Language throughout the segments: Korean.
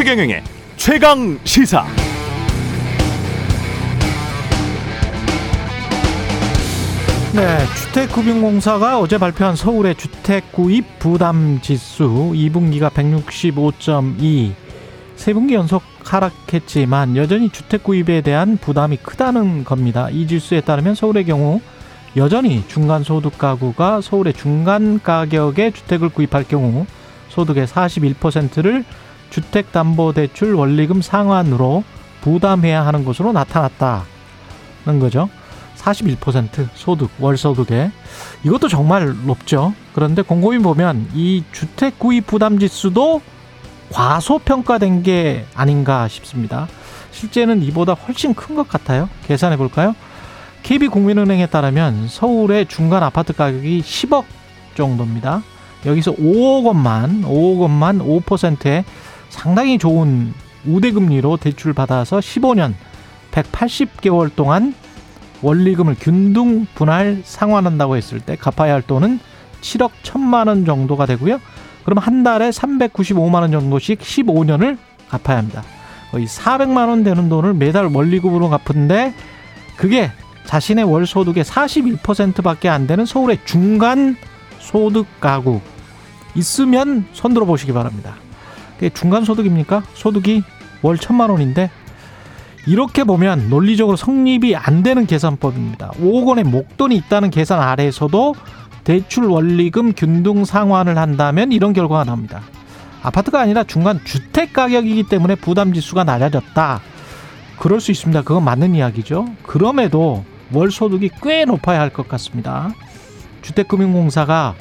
최경영의 최강 시사. 네, 주택금융공사가 어제 발표한 서울의 주택 구입 부담 지수 2분기가 165.2. 세 분기 연속 하락했지만 여전히 주택 구입에 대한 부담이 크다는 겁니다. 이 지수에 따르면 서울의 경우 여전히 중간 소득 가구가 서울의 중간 가격의 주택을 구입할 경우 소득의 41%를 주택담보대출 원리금 상환으로 부담해야 하는 것으로 나타났다는 거죠. 41% 소득, 월소득에. 이것도 정말 높죠. 그런데 곰곰이 보면 이 주택 구입 부담 지수도 과소평가된 게 아닌가 싶습니다. 실제는 이보다 훨씬 큰 것 같아요. 계산해 볼까요? KB국민은행에 따르면 서울의 중간 아파트 가격이 10억 정도입니다. 여기서 5억 원만, 5억 원만 5%의 상당히 좋은 우대금리로 대출 받아서 15년 180개월 동안 원리금을 균등 분할 상환한다고 했을 때 갚아야 할 돈은 7억 1천만 원 정도가 되고요. 그럼 한 달에 395만 원 정도씩 15년을 갚아야 합니다. 거의 400만 원 되는 돈을 매달 원리금으로 갚은데 그게 자신의 월 소득의 41%밖에 안 되는 서울의 중간 소득 가구 있으면 손들어 보시기 바랍니다. 중간 소득입니까? 소득이 월 천만 원인데 이렇게 보면 논리적으로 성립이 안 되는 계산법입니다. 5억 원의 목돈이 있다는 계산 아래에서도 대출 원리금 균등 상환을 한다면 이런 결과가 나옵니다. 아파트가 아니라 중간 주택 가격이기 때문에 부담 지수가 낮아졌다. 그럴 수 있습니다. 그건 맞는 이야기죠. 그럼에도 월 소득이 꽤 높아야 할 것 같습니다. 주택금융공사가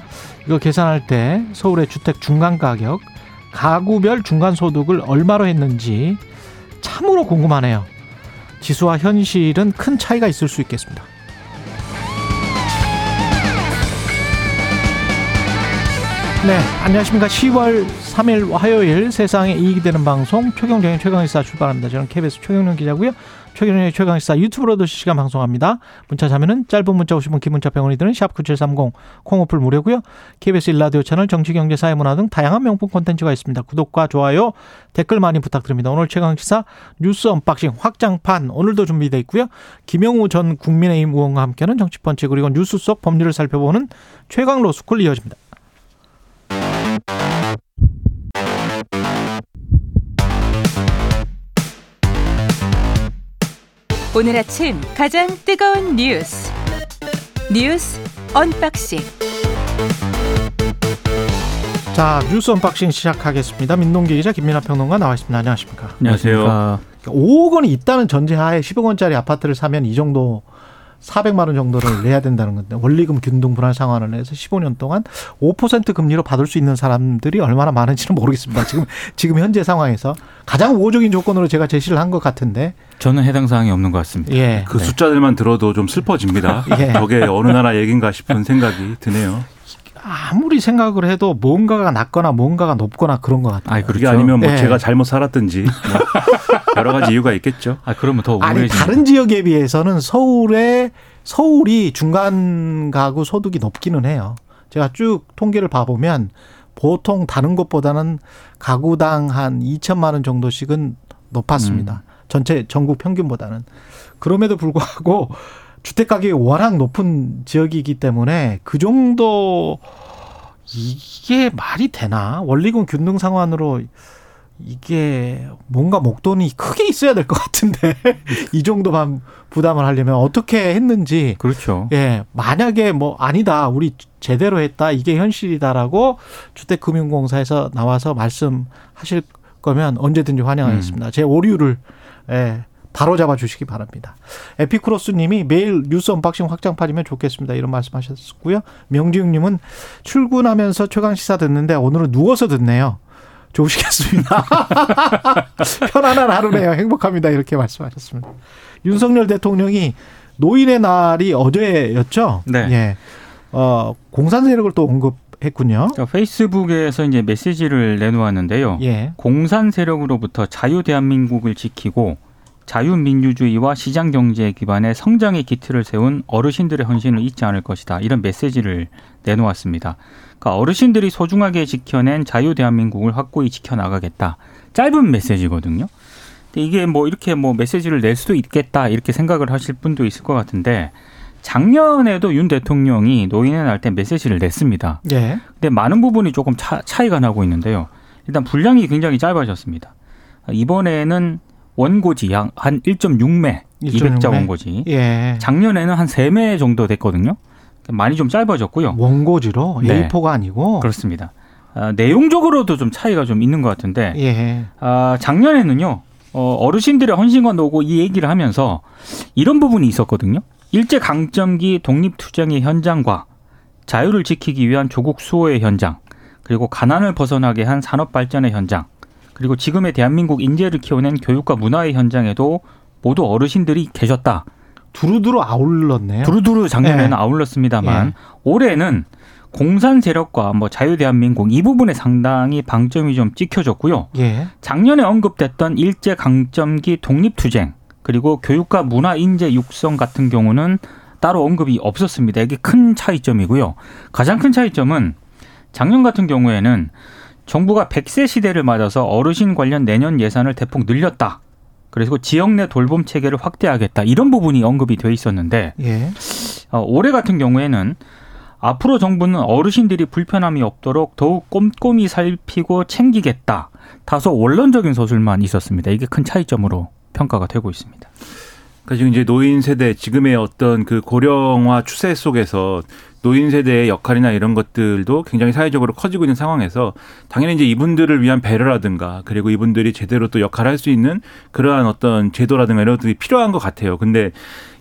이거 계산할 때 서울의 주택 중간 가격, 가구별 중간 소득을 얼마로 했는지 참으로 궁금하네요. 지수와 현실은 큰 차이가 있을 수 있겠습니다. 네, 안녕하십니까. 10월 3일 화요일 세상에 이익이 되는 방송 최경정의 최강의사 출발합니다. 저는 KBS 최경영 기자고요. 최경영의 최강시사 유튜브로도 실시간 방송합니다. 문자 참여는 짧은 문자 50원, 긴 문자 100원이 드는 샵 9730 콩 어플 무료고요. KBS 1라디오 채널 정치, 경제, 사회, 문화 등 다양한 명품 콘텐츠가 있습니다. 구독과 좋아요, 댓글 많이 부탁드립니다. 오늘 최강시사 뉴스 unboxing 확장판 오늘도 준비되어 있고요. 김영우 전 국민의힘 의원과 함께하는 정치펀치 그리고 뉴스 속 법률을 살펴보는 최강 로스쿨 이어집니다. 오늘 아침 가장 뜨거운 뉴스 뉴스 unboxing 자 뉴스 unboxing 시작하겠습니다. 민동기 기자 김민아 평론가 나와 있습니다. 안녕하십니까? 안녕하세요. 5억 원이 있다는 전제하에 10억 원짜리 아파트를 사면 이 정도 400만 원 정도를 내야 된다는 건데 원리금 균등 분할 상환을 해서 15년 동안 5% 금리로 받을 수 있는 사람들이 얼마나 많은지는 모르겠습니다. 지금 지금 현재 상황에서 가장 우호적인 조건으로 제가 제시를 한 것 같은데 저는 해당 사항이 없는 것 같습니다. 예. 그 숫자들만 들어도 좀 슬퍼집니다. 예. 저게 어느 나라 얘긴가 싶은 생각이 드네요. 아무리 생각을 해도 뭔가가 낮거나 뭔가가 높거나 그런 것 같아요. 아, 그게 그렇죠. 아니면 뭐 예. 제가 잘못 살았든지 뭐 여러 가지 이유가 있겠죠. 아, 그러면 더 아니. 다른 지역에 비해서는 서울의 서울이 중간 가구 소득이 높기는 해요. 제가 쭉 통계를 봐보면 보통 다른 곳보다는 가구당 한 2천만 원 정도씩은 높았습니다. 전체 전국 평균보다는 그럼에도 불구하고 주택 가격이 워낙 높은 지역이기 때문에 그 정도 이게 말이 되나? 원리금 균등 상환으로 이게 뭔가 목돈이 크게 있어야 될 것 같은데 이 정도만 부담을 하려면 어떻게 했는지. 그렇죠. 예 만약에 뭐 아니다 우리 제대로 했다 이게 현실이다라고 주택금융공사에서 나와서 말씀하실 거면 언제든지 환영하겠습니다. 제 오류를 예 바로 잡아 주시기 바랍니다. 에피쿠로스 님이 매일 뉴스 unboxing 확장판이면 좋겠습니다. 이런 말씀 하셨고요. 명지웅 님은 출근하면서 최강 시사 듣는데 오늘은 누워서 듣네요. 좋으시겠습니다. 편안한 하루네요. 행복합니다. 이렇게 말씀하셨습니다. 윤석열 대통령이 노인의 날이 어제였죠? 네. 예. 어, 공산 세력을 또 언급했군요. 그러니까 페이스북에서 이제 메시지를 내놓았는데요. 예. 공산 세력으로부터 자유 대한민국을 지키고 자유민주주의와 시장경제 기반의 성장의 기틀을 세운 어르신들의 헌신을 잊지 않을 것이다. 이런 메시지를 내놓았습니다. 그러니까 어르신들이 소중하게 지켜낸 자유 대한민국을 확고히 지켜나가겠다. 짧은 메시지거든요. 근데 이게 뭐 이렇게 뭐 메시지를 낼 수도 있겠다 이렇게 생각을 하실 분도 있을 것 같은데 작년에도 윤 대통령이 노인의 날 때 메시지를 냈습니다. 예. 근데 많은 부분이 조금 차, 차이가 나고 있는데요. 일단 분량이 굉장히 짧아졌습니다. 이번에는 원고지 약 한 1.6매, 200자 1.6매? 원고지. 예. 작년에는 한 3매 정도 됐거든요. 많이 좀 짧아졌고요. 원고지로 네. A4가 아니고. 그렇습니다. 아, 내용적으로도 좀 차이가 좀 있는 것 같은데 예. 아, 작년에는요 어, 어르신들의 헌신과 노고 이 얘기를 하면서 이런 부분이 있었거든요. 일제 강점기 독립투쟁의 현장과 자유를 지키기 위한 조국 수호의 현장, 그리고 가난을 벗어나게 한 산업 발전의 현장, 그리고 지금의 대한민국 인재를 키워낸 교육과 문화의 현장에도 모두 어르신들이 계셨다. 두루두루 아울렀네요. 두루두루 작년에는 예. 아울렀습니다만 예. 올해는 공산 세력과 뭐 자유 대한민국 이 부분에 상당히 방점이 좀 찍혀졌고요. 예. 작년에 언급됐던 일제 강점기 독립 투쟁 그리고 교육과 문화 인재 육성 같은 경우는 따로 언급이 없었습니다. 이게 큰 차이점이고요. 가장 큰 차이점은 작년 같은 경우에는 정부가 100세 시대를 맞아서 어르신 관련 내년 예산을 대폭 늘렸다. 그리고 지역 내 돌봄 체계를 확대하겠다. 이런 부분이 언급이 돼 있었는데 예. 어, 올해 같은 경우에는 앞으로 정부는 어르신들이 불편함이 없도록 더욱 꼼꼼히 살피고 챙기겠다. 다소 원론적인 서술만 있었습니다. 이게 큰 차이점으로 평가가 되고 있습니다. 그러니까 지금 이제 노인 세대 지금의 어떤 그 고령화 추세 속에서 노인 세대의 역할이나 이런 것들도 굉장히 사회적으로 커지고 있는 상황에서 당연히 이제 이분들을 위한 배려라든가 그리고 이분들이 제대로 또 역할을 할 수 있는 그러한 어떤 제도라든가 이런 것들이 필요한 것 같아요. 근데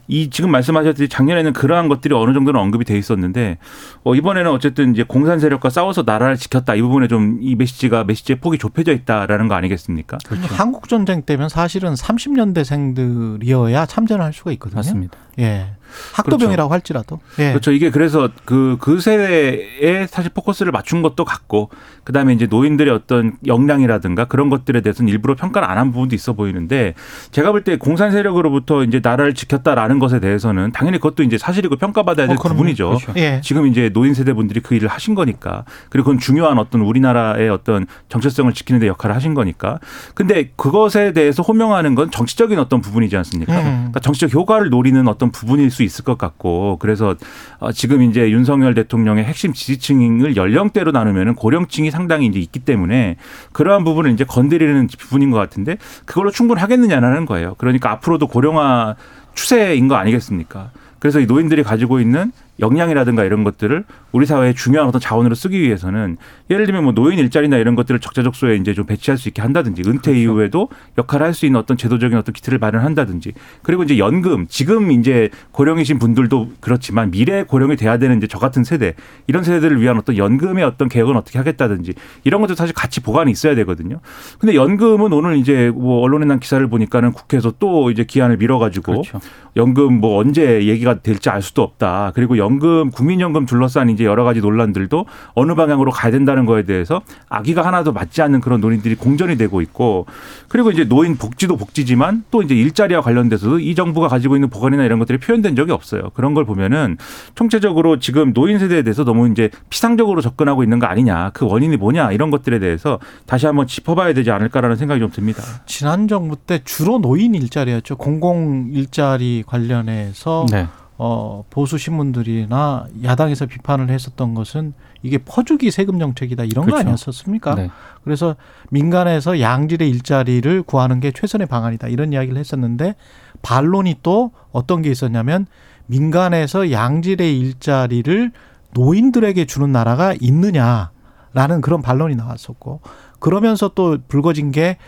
이 지금 말씀하셨듯이 작년에는 그러한 것들이 어느 정도는 언급이 돼 있었는데 어 이번에는 어쨌든 이제 공산 세력과 싸워서 나라를 지켰다 이 부분에 좀 이 메시지가 메시지의 폭이 좁혀져 있다라는 거 아니겠습니까? 한국 전쟁 때면 사실은 30년대생들이어야 참전을 할 수가 있거든요. 맞습니다. 예. 학도병이라고 할지라도. 예. 그렇죠. 이게 그래서 그, 그 세대에 사실 포커스를 맞춘 것도 같고, 그 다음에 이제 노인들의 어떤 역량이라든가 그런 것들에 대해서는 일부러 평가를 안 한 부분도 있어 보이는데, 제가 볼 때 공산 세력으로부터 이제 나라를 지켰다라는 것에 대해서는 당연히 그것도 이제 사실이고 평가받아야 될 어. 부분이죠. 그렇죠. 예. 지금 이제 노인 세대 분들이 그 일을 하신 거니까. 그리고 그건 중요한 어떤 우리나라의 어떤 정체성을 지키는 데 역할을 하신 거니까. 근데 그것에 대해서 호명하는 건 정치적인 어떤 부분이지 않습니까? 음. 그러니까 정치적 효과를 노리는 어떤 부분일 수 있을 것 같고 그래서 어, 지금 이제 윤석열 대통령의 핵심 지지층을 연령대로 나누면 고령층이 상당히 이제 있기 때문에 그러한 부분을 이제 건드리는 부분인 것 같은데 그걸로 충분하겠느냐라는 거예요. 그러니까 앞으로도 고령화 추세인 거 아니겠습니까? 그래서 이 노인들이 가지고 있는 역량이라든가 이런 것들을 우리 사회의 중요한 어떤 자원으로 쓰기 위해서는 예를 들면 뭐 노인 일자리나 이런 것들을 적재적소에 이제 좀 배치할 수 있게 한다든지 은퇴 이후에도 역할을 할 수 있는 어떤 제도적인 어떤 기틀을 마련한다든지 그리고 이제 연금 지금 이제 고령이신 분들도 그렇지만 미래 고령이 돼야 되는 이제 저 같은 세대 이런 세대들을 위한 어떤 연금의 어떤 개혁은 어떻게 하겠다든지 이런 것도 사실 같이 보관이 있어야 되거든요. 근데 연금은 오늘 이제 뭐 언론에 난 기사를 보니까는 국회에서 또 이제 기한을 미뤄가지고 그렇죠. 연금 뭐 언제 얘기가 될지 알 수도 없다. 그리고 연금 국민연금 둘러싼 이제 여러 가지 논란들도 어느 방향으로 가야 된다는 거에 대해서 아기가 하나도 맞지 않는 그런 논의들이 공전이 되고 있고 그리고 이제 노인 복지도 복지지만 또 이제 일자리와 관련돼서도 이 정부가 가지고 있는 보관이나 이런 것들이 표현된 적이 없어요. 그런 걸 보면은 총체적으로 지금 노인 세대에 대해서 너무 이제 피상적으로 접근하고 있는 거 아니냐. 그 원인이 뭐냐 이런 것들에 대해서 다시 한번 짚어봐야 되지 않을까라는 생각이 좀 듭니다. 지난 정부 때 주로 노인 일자리였죠. 공공 일자리 관련해서 네. 어, 보수 신문들이나 야당에서 비판을 했었던 것은 이게 퍼주기 세금 정책이다 이런 거 그렇죠. 아니었었습니까? 네. 그래서 민간에서 양질의 일자리를 구하는 게 최선의 방안이다 이런 이야기를 했었는데 반론이 또 어떤 게 있었냐면 민간에서 양질의 일자리를 노인들에게 주는 나라가 있느냐라는 그런 반론이 나왔었고 그러면서 또 불거진 게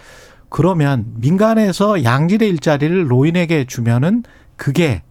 그러면 민간에서 양질의 일자리를 노인에게 주면은 그게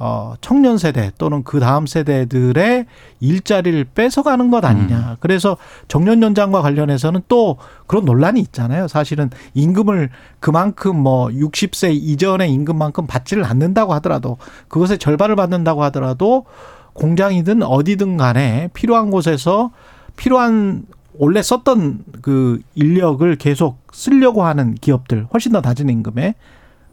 어 청년 세대 또는 그 다음 세대들의 일자리를 뺏어가는 것 아니냐. 그래서 정년 연장과 관련해서는 또 그런 논란이 있잖아요. 사실은 임금을 그만큼 뭐 60세 이전의 임금만큼 받지를 않는다고 하더라도 그것의 절반을 받는다고 하더라도 공장이든 어디든 간에 필요한 곳에서 필요한 원래 썼던 그 인력을 계속 쓰려고 하는 기업들 훨씬 더 낮은 임금에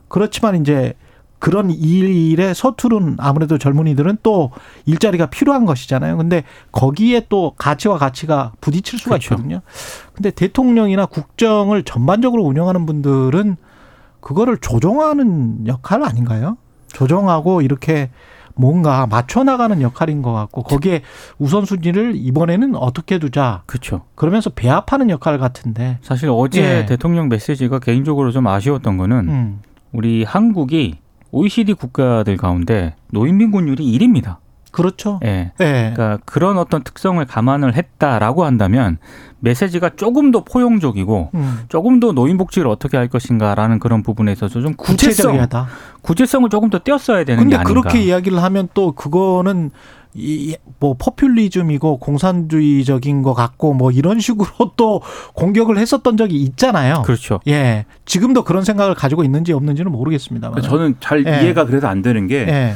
그렇지만 이제 그런 일에 서투른 아무래도 젊은이들은 또 일자리가 필요한 것이잖아요. 근데 거기에 또 가치와 가치가 부딪힐 수가 그렇죠. 있거든요. 근데 대통령이나 국정을 전반적으로 운영하는 분들은 그거를 조정하는 역할 아닌가요? 조정하고 이렇게 뭔가 맞춰 나가는 역할인 것 같고 거기에 우선순위를 이번에는 어떻게 두자 그렇죠. 그러면서 배합하는 역할 같은데. 사실 어제 예. 대통령 메시지가 개인적으로 좀 아쉬웠던 거는 음. 우리 한국이 OECD 국가들 가운데 노인 빈곤율이 1위입니다. 그렇죠. 예. 예. 그러니까 그런 어떤 특성을 감안을 했다라고 한다면 메시지가 조금 더 포용적이고 음. 조금 더 노인 복지를 어떻게 할 것인가라는 그런 부분에 있어서 좀 구체성, 구체적이하다. 구체성을 조금 더 띄었어야 되는 근데 게 아닌가. 그렇게 이야기를 하면 또 그거는 이 뭐 포퓰리즘이고 공산주의적인 것 같고 뭐 이런 식으로 또 공격을 했었던 적이 있잖아요. 그렇죠. 예. 지금도 그런 생각을 가지고 있는지 없는지는 모르겠습니다만. 저는 잘 예. 이해가 그래서 안 되는 게 예.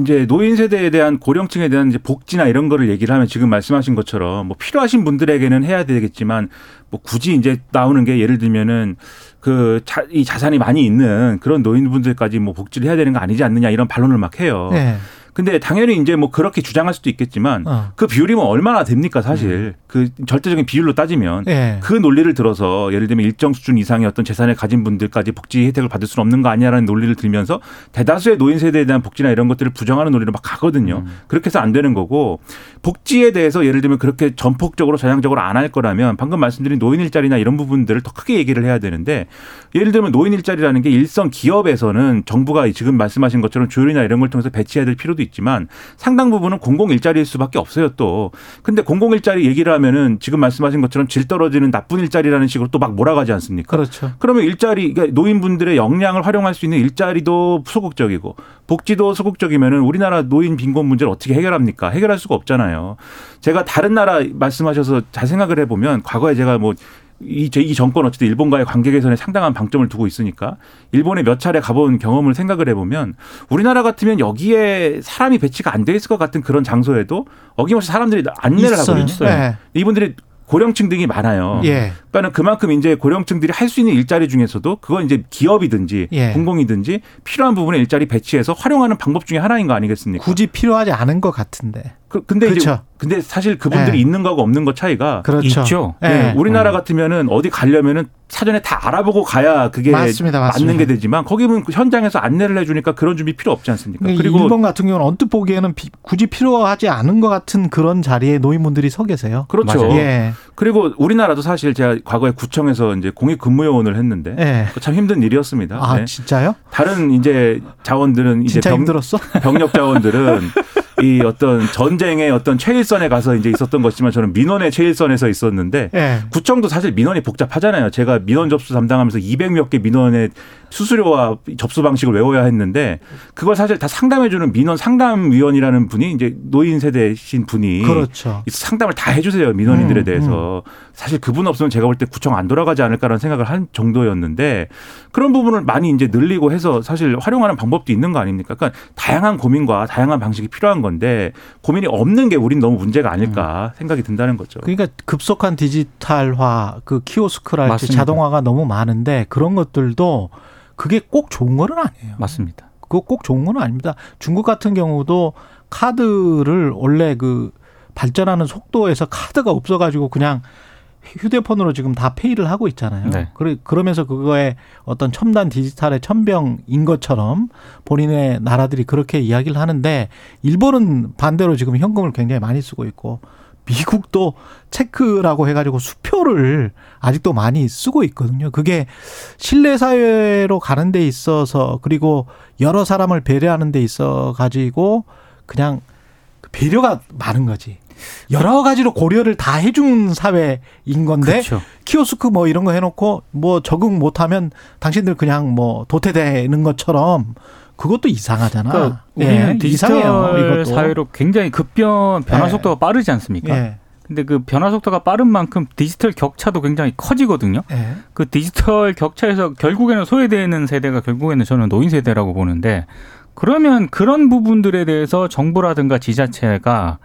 이제 노인 세대에 대한 고령층에 대한 이제 복지나 이런 거를 얘기를 하면 지금 말씀하신 것처럼 뭐 필요하신 분들에게는 해야 되겠지만 뭐 굳이 이제 나오는 게 예를 들면은 그이 자산이 많이 있는 그런 노인분들까지 뭐 복지를 해야 되는 거 아니지 않느냐 이런 반론을 막 해요. 예. 근데 당연히 이제 뭐 그렇게 주장할 수도 있겠지만 어. 그 비율이 뭐 얼마나 됩니까 사실 그 절대적인 비율로 따지면 예. 그 논리를 들어서 예를 들면 일정 수준 이상의 어떤 재산을 가진 분들까지 복지 혜택을 받을 수는 없는 거 아니야라는 논리를 들면서 대다수의 노인 세대에 대한 복지나 이런 것들을 부정하는 논리로 막 가거든요. 그렇게 해서 안 되는 거고 복지에 대해서 예를 들면 그렇게 전폭적으로 전향적으로 안 할 거라면 방금 말씀드린 노인 일자리나 이런 부분들을 더 크게 얘기를 해야 되는데 예를 들면 노인 일자리라는 게 일선 기업에서는 정부가 지금 말씀하신 것처럼 조율이나 이런 걸 통해서 배치해야 될 필요도 있지만 상당 부분은 공공 일자리일 수밖에 없어요 또. 근데 공공 일자리 얘기를 하면은 지금 말씀하신 것처럼 질 떨어지는 나쁜 일자리라는 식으로 또 막 몰아가지 않습니까? 그렇죠. 그러면 일자리 그러니까 노인분들의 역량을 활용할 수 있는 일자리도 소극적이고 복지도 소극적이면은 우리나라 노인 빈곤 문제를 어떻게 해결합니까? 해결할 수가 없잖아요. 제가 다른 나라 말씀하셔서 잘 생각을 해보면 과거에 제가 뭐 이, 제- 이 정권 어쨌든 일본과의 관계 개선에 상당한 방점을 두고 있으니까 일본에 몇 차례 가본 경험을 생각을 해보면 우리나라 같으면 여기에 사람이 배치가 안 돼 있을 것 같은 그런 장소에도 어김없이 사람들이 안내를 있어요. 하거든요. 예. 이분들이 고령층 등이 많아요. 예. 그러니까는 그만큼 이제 고령층들이 할 수 있는 일자리 중에서도 그건 이제 기업이든지 예. 공공이든지 필요한 부분에 일자리 배치해서 활용하는 방법 중에 하나인 거 아니겠습니까? 굳이 필요하지 않은 것 같은데. 그, 근데 이제 그렇죠. 근데 사실 그분들이 예. 있는 거하고 없는 거 차이가 그렇죠. 있죠. 예. 네, 우리나라 같으면은 어디 가려면은 사전에 다 알아보고 가야 그게 맞습니다, 맞습니다. 맞는 게 되지만 거기는 그 현장에서 안내를 해주니까 그런 준비 필요 없지 않습니까? 그리고 그리고 일본 같은 경우는 언뜻 보기에는 비- 굳이 필요하지 않은 것 같은 그런 자리에 노인분들이 서 계세요. 그렇죠. 맞아요. 예. 그리고 우리나라도 사실 제가 과거에 구청에서 이제 공익 근무요원을 했는데 예. 참 힘든 일이었습니다. 아, 네. 진짜요? 다른 이제 자원들은 이제 진짜 병, 힘들었어? 병력 자원들은 이 어떤 전쟁의 어떤 최일선에 가서 이제 있었던 것이지만 저는 민원의 최일선에서 있었는데 예. 구청도 사실 민원이 복잡하잖아요. 제가 민원 접수 담당하면서 200몇 개 민원의 수수료와 접수 방식을 외워야 했는데 그걸 사실 다 상담해주는 민원 상담위원이라는 분이 이제 노인 세대신 분이 그렇죠. 상담을 다 해주세요 민원인들에 음, 대해서 사실 그분 없으면 제가 볼 때 구청 안 돌아가지 않을까라는 생각을 한 정도였는데 그런 부분을 많이 이제 늘리고 해서 사실 활용하는 방법도 있는 거 아닙니까? 그러니까 다양한 고민과 다양한 방식이 필요한 건데 고민이 없는 게 우린 너무 문제가 아닐까 생각이 든다는 거죠. 그러니까 급속한 디지털화, 그 키오스크랄지 맞습니다. 자동화가 너무 많은데 그런 것들도 그게 꼭 좋은 거는 아니에요. 맞습니다. 그거 꼭 좋은 건 아닙니다. 중국 같은 경우도 카드를 원래 그 발전하는 속도에서 카드가 없어가지고 그냥 휴대폰으로 지금 다 페이를 하고 있잖아요. 네. 그래- 그러면서 그거에 어떤 첨단 디지털의 천병인 것처럼 본인의 나라들이 그렇게 이야기를 하는데 일본은 반대로 지금 현금을 굉장히 많이 쓰고 있고 미국도 체크라고 해가지고 수표를 아직도 많이 쓰고 있거든요. 그게 신뢰 사회로 가는 데 있어서 그리고 여러 사람을 배려하는 데 있어 가지고 그냥 그 배려가 많은 거지. 여러 가지로 고려를 다 해준 사회인 건데 그렇죠. 키오스크 뭐 이런 거 해놓고 뭐 적응 못하면 당신들 그냥 뭐 도태되는 것처럼 그것도 이상하잖아. 그러니까 예, 우리는 이상해요. 디지털 이것도. 사회로 굉장히 급변 변화 예. 속도가 빠르지 않습니까? 예, 근데 그 변화 속도가 빠른 만큼 디지털 격차도 굉장히 커지거든요. 예. 그 디지털 격차에서 결국에는 소외되는 세대가 결국에는 저는 노인 세대라고 보는데 그러면 그런 부분들에 대해서 정부라든가 지자체가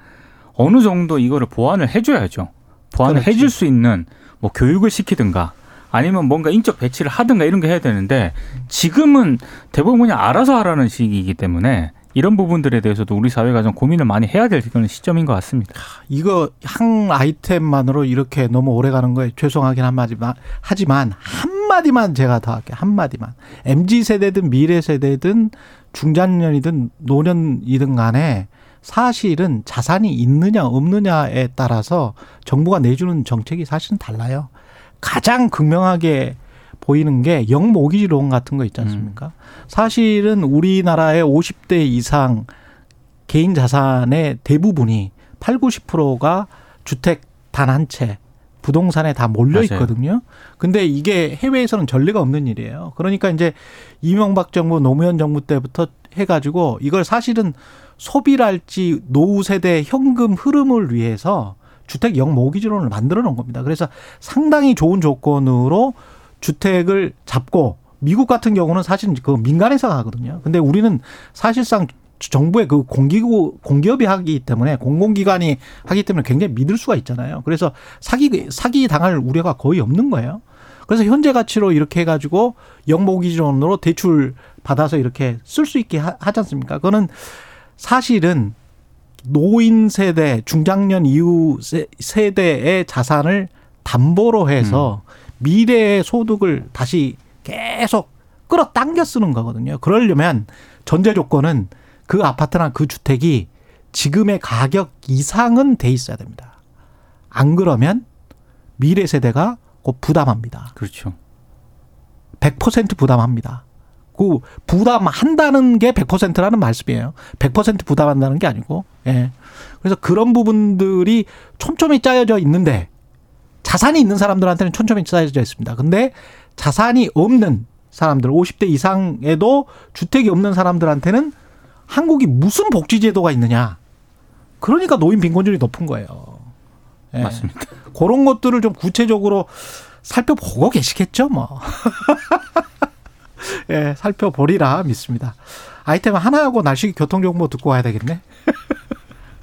어느 정도 이거를 보완을 해줘야죠. 보완을 그렇지. 해줄 수 있는 뭐 교육을 시키든가 아니면 뭔가 인적 배치를 하든가 이런 게 해야 되는데 지금은 대부분 그냥 알아서 하라는 시기이기 때문에 이런 부분들에 대해서도 우리 사회가 좀 고민을 많이 해야 될 그런 시점인 것 같습니다. 이거 한 아이템만으로 이렇게 너무 오래 가는 거에 죄송하긴 한마디만 하지만 한마디만 제가 더 할게요. 한마디만. MZ 세대든 미래 세대든 중장년이든 노년이든 간에 사실은 자산이 있느냐 없느냐에 따라서 정부가 내주는 정책이 사실은 달라요. 가장 극명하게 보이는 게 영모기지론 같은 거 있지 않습니까? 사실은 우리나라의 50대 이상 개인 자산의 대부분이 8, 90%가 주택 단 한 채, 부동산에 다 몰려. 있거든요. 근데 이게 해외에서는 전례가 없는 일이에요. 그러니까 이제 이명박 정부, 노무현 정부 때부터 해가지고 이걸 사실은 소비랄지 노후 세대 현금 흐름을 위해서 주택 영모기지론을 만들어 놓은 겁니다. 그래서 상당히 좋은 조건으로 주택을 잡고 미국 같은 경우는 사실 그 민간회사가 하거든요. 근데 우리는 사실상 정부의 그 공기구 공기업이 하기 때문에 공공기관이 하기 때문에 굉장히 믿을 수가 있잖아요. 그래서 사기 사기 당할 우려가 거의 없는 거예요. 그래서 현재 가치로 이렇게 해가지고 영모기지론으로 대출 받아서 이렇게 쓸 수 있게 하- 하지 않습니까? 그거는 사실은 노인 세대, 중장년 이후 세- 세대의 자산을 담보로 해서 미래의 소득을 다시 계속 끌어당겨 쓰는 거거든요. 그러려면 전제 조건은 그 아파트나 그 주택이 지금의 가격 이상은 돼 있어야 됩니다. 안 그러면 미래 세대가 곧 부담합니다. 그렇죠. 100% 부담합니다. 그 부담한다는 게 100%라는 말씀이에요. 100% 부담한다는 게 아니고. 예. 그래서 그런 부분들이 촘촘히 짜여져 있는데 자산이 있는 사람들한테는 촘촘히 짜여져 있습니다. 근데 자산이 없는 사람들 50대 이상에도 주택이 없는 사람들한테는 한국이 무슨 복지 제도가 있느냐. 그러니까 노인 빈곤율이 높은 거예요. 예. 맞습니다. 그런 것들을 좀 구체적으로 살펴보고 계시겠죠, 뭐. 예, 살펴보리라 믿습니다. 아이템 하나하고 날씨 교통 정보 듣고 와야 되겠네.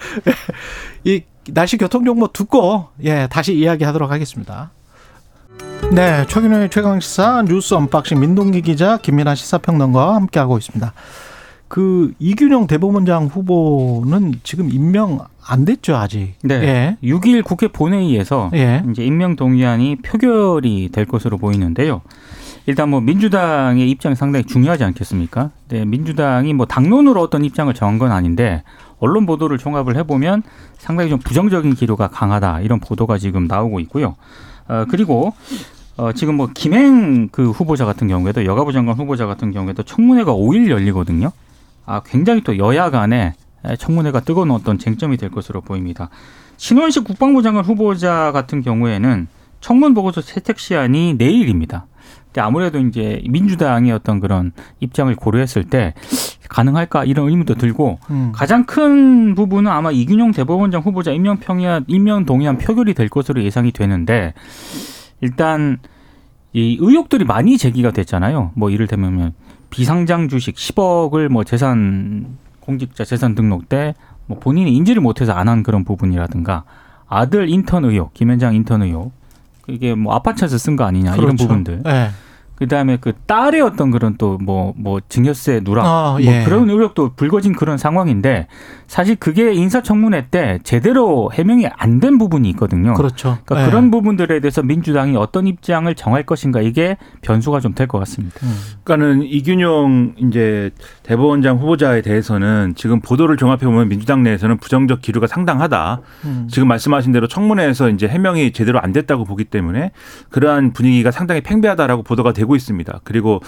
이 날씨 교통 정보 듣고 예, 다시 이야기 하도록 하겠습니다. 네, 최경영의 최강 시사 뉴스 unboxing 민동기 기자 김민아 시사평론가와 함께하고 있습니다. 그 이균용 대법원장 후보는 지금 임명 안 됐죠 아직. 네. 6일 국회 본회의에서 예. 예. 이제 임명 동의안이 표결이 될 것으로 보이는데요. 일단 뭐 민주당의 입장이 상당히 중요하지 않겠습니까? 네, 민주당이 뭐 당론으로 어떤 입장을 정한 건 아닌데 언론 보도를 종합을 해보면 상당히 좀 부정적인 기류가 강하다 이런 보도가 지금 나오고 있고요. 어, 그리고 어, 지금 뭐 김행 그 후보자 같은 경우에도 여가부 장관 후보자 같은 경우에도 청문회가 5일 열리거든요. 아, 굉장히 또 여야 간에 청문회가 뜨거운 어떤 쟁점이 될 것으로 보입니다. 신원식 국방부 장관 후보자 같은 경우에는 청문 보고서 채택 시한이 내일입니다. 근데 아무래도 이제 민주당의 어떤 그런 입장을 고려했을 때 가능할까 이런 의문도 들고 음. 가장 큰 부분은 아마 이균용 대법원장 후보자 임명 평야 임명 동의안 표결이 될 것으로 예상이 되는데 일단 이 의혹들이 많이 제기가 됐잖아요. 뭐 이를테면 비상장 주식 10억을 뭐 재산 공직자 재산 등록 때 뭐 본인이 인지를 못해서 안 한 그런 부분이라든가 아들 인턴 의혹, 김현장 인턴 의혹 이게 뭐 아파트에서 쓴 거 아니냐 이런 그렇죠. 부분들. 예. 그다음에 그 딸의 어떤 그런 또 뭐뭐 증여세 누락 아, 뭐 예. 그런 의혹도 불거진 그런 상황인데 사실 그게 인사청문회 때 제대로 해명이 안 된 부분이 있거든요. 그렇죠. 그러니까 예. 그런 부분들에 대해서 민주당이 어떤 입장을 정할 것인가 이게 변수가 좀 될 것 같습니다. 음. 그러니까는 이균용 이제 대법원장 후보자에 대해서는 지금 보도를 종합해 보면 민주당 내에서는 부정적 기류가 상당하다. 음. 지금 말씀하신 대로 청문회에서 이제 해명이 제대로 안 됐다고 보기 때문에 그러한 분위기가 상당히 팽배하다라고 보도가 되고 있습니다. 그리고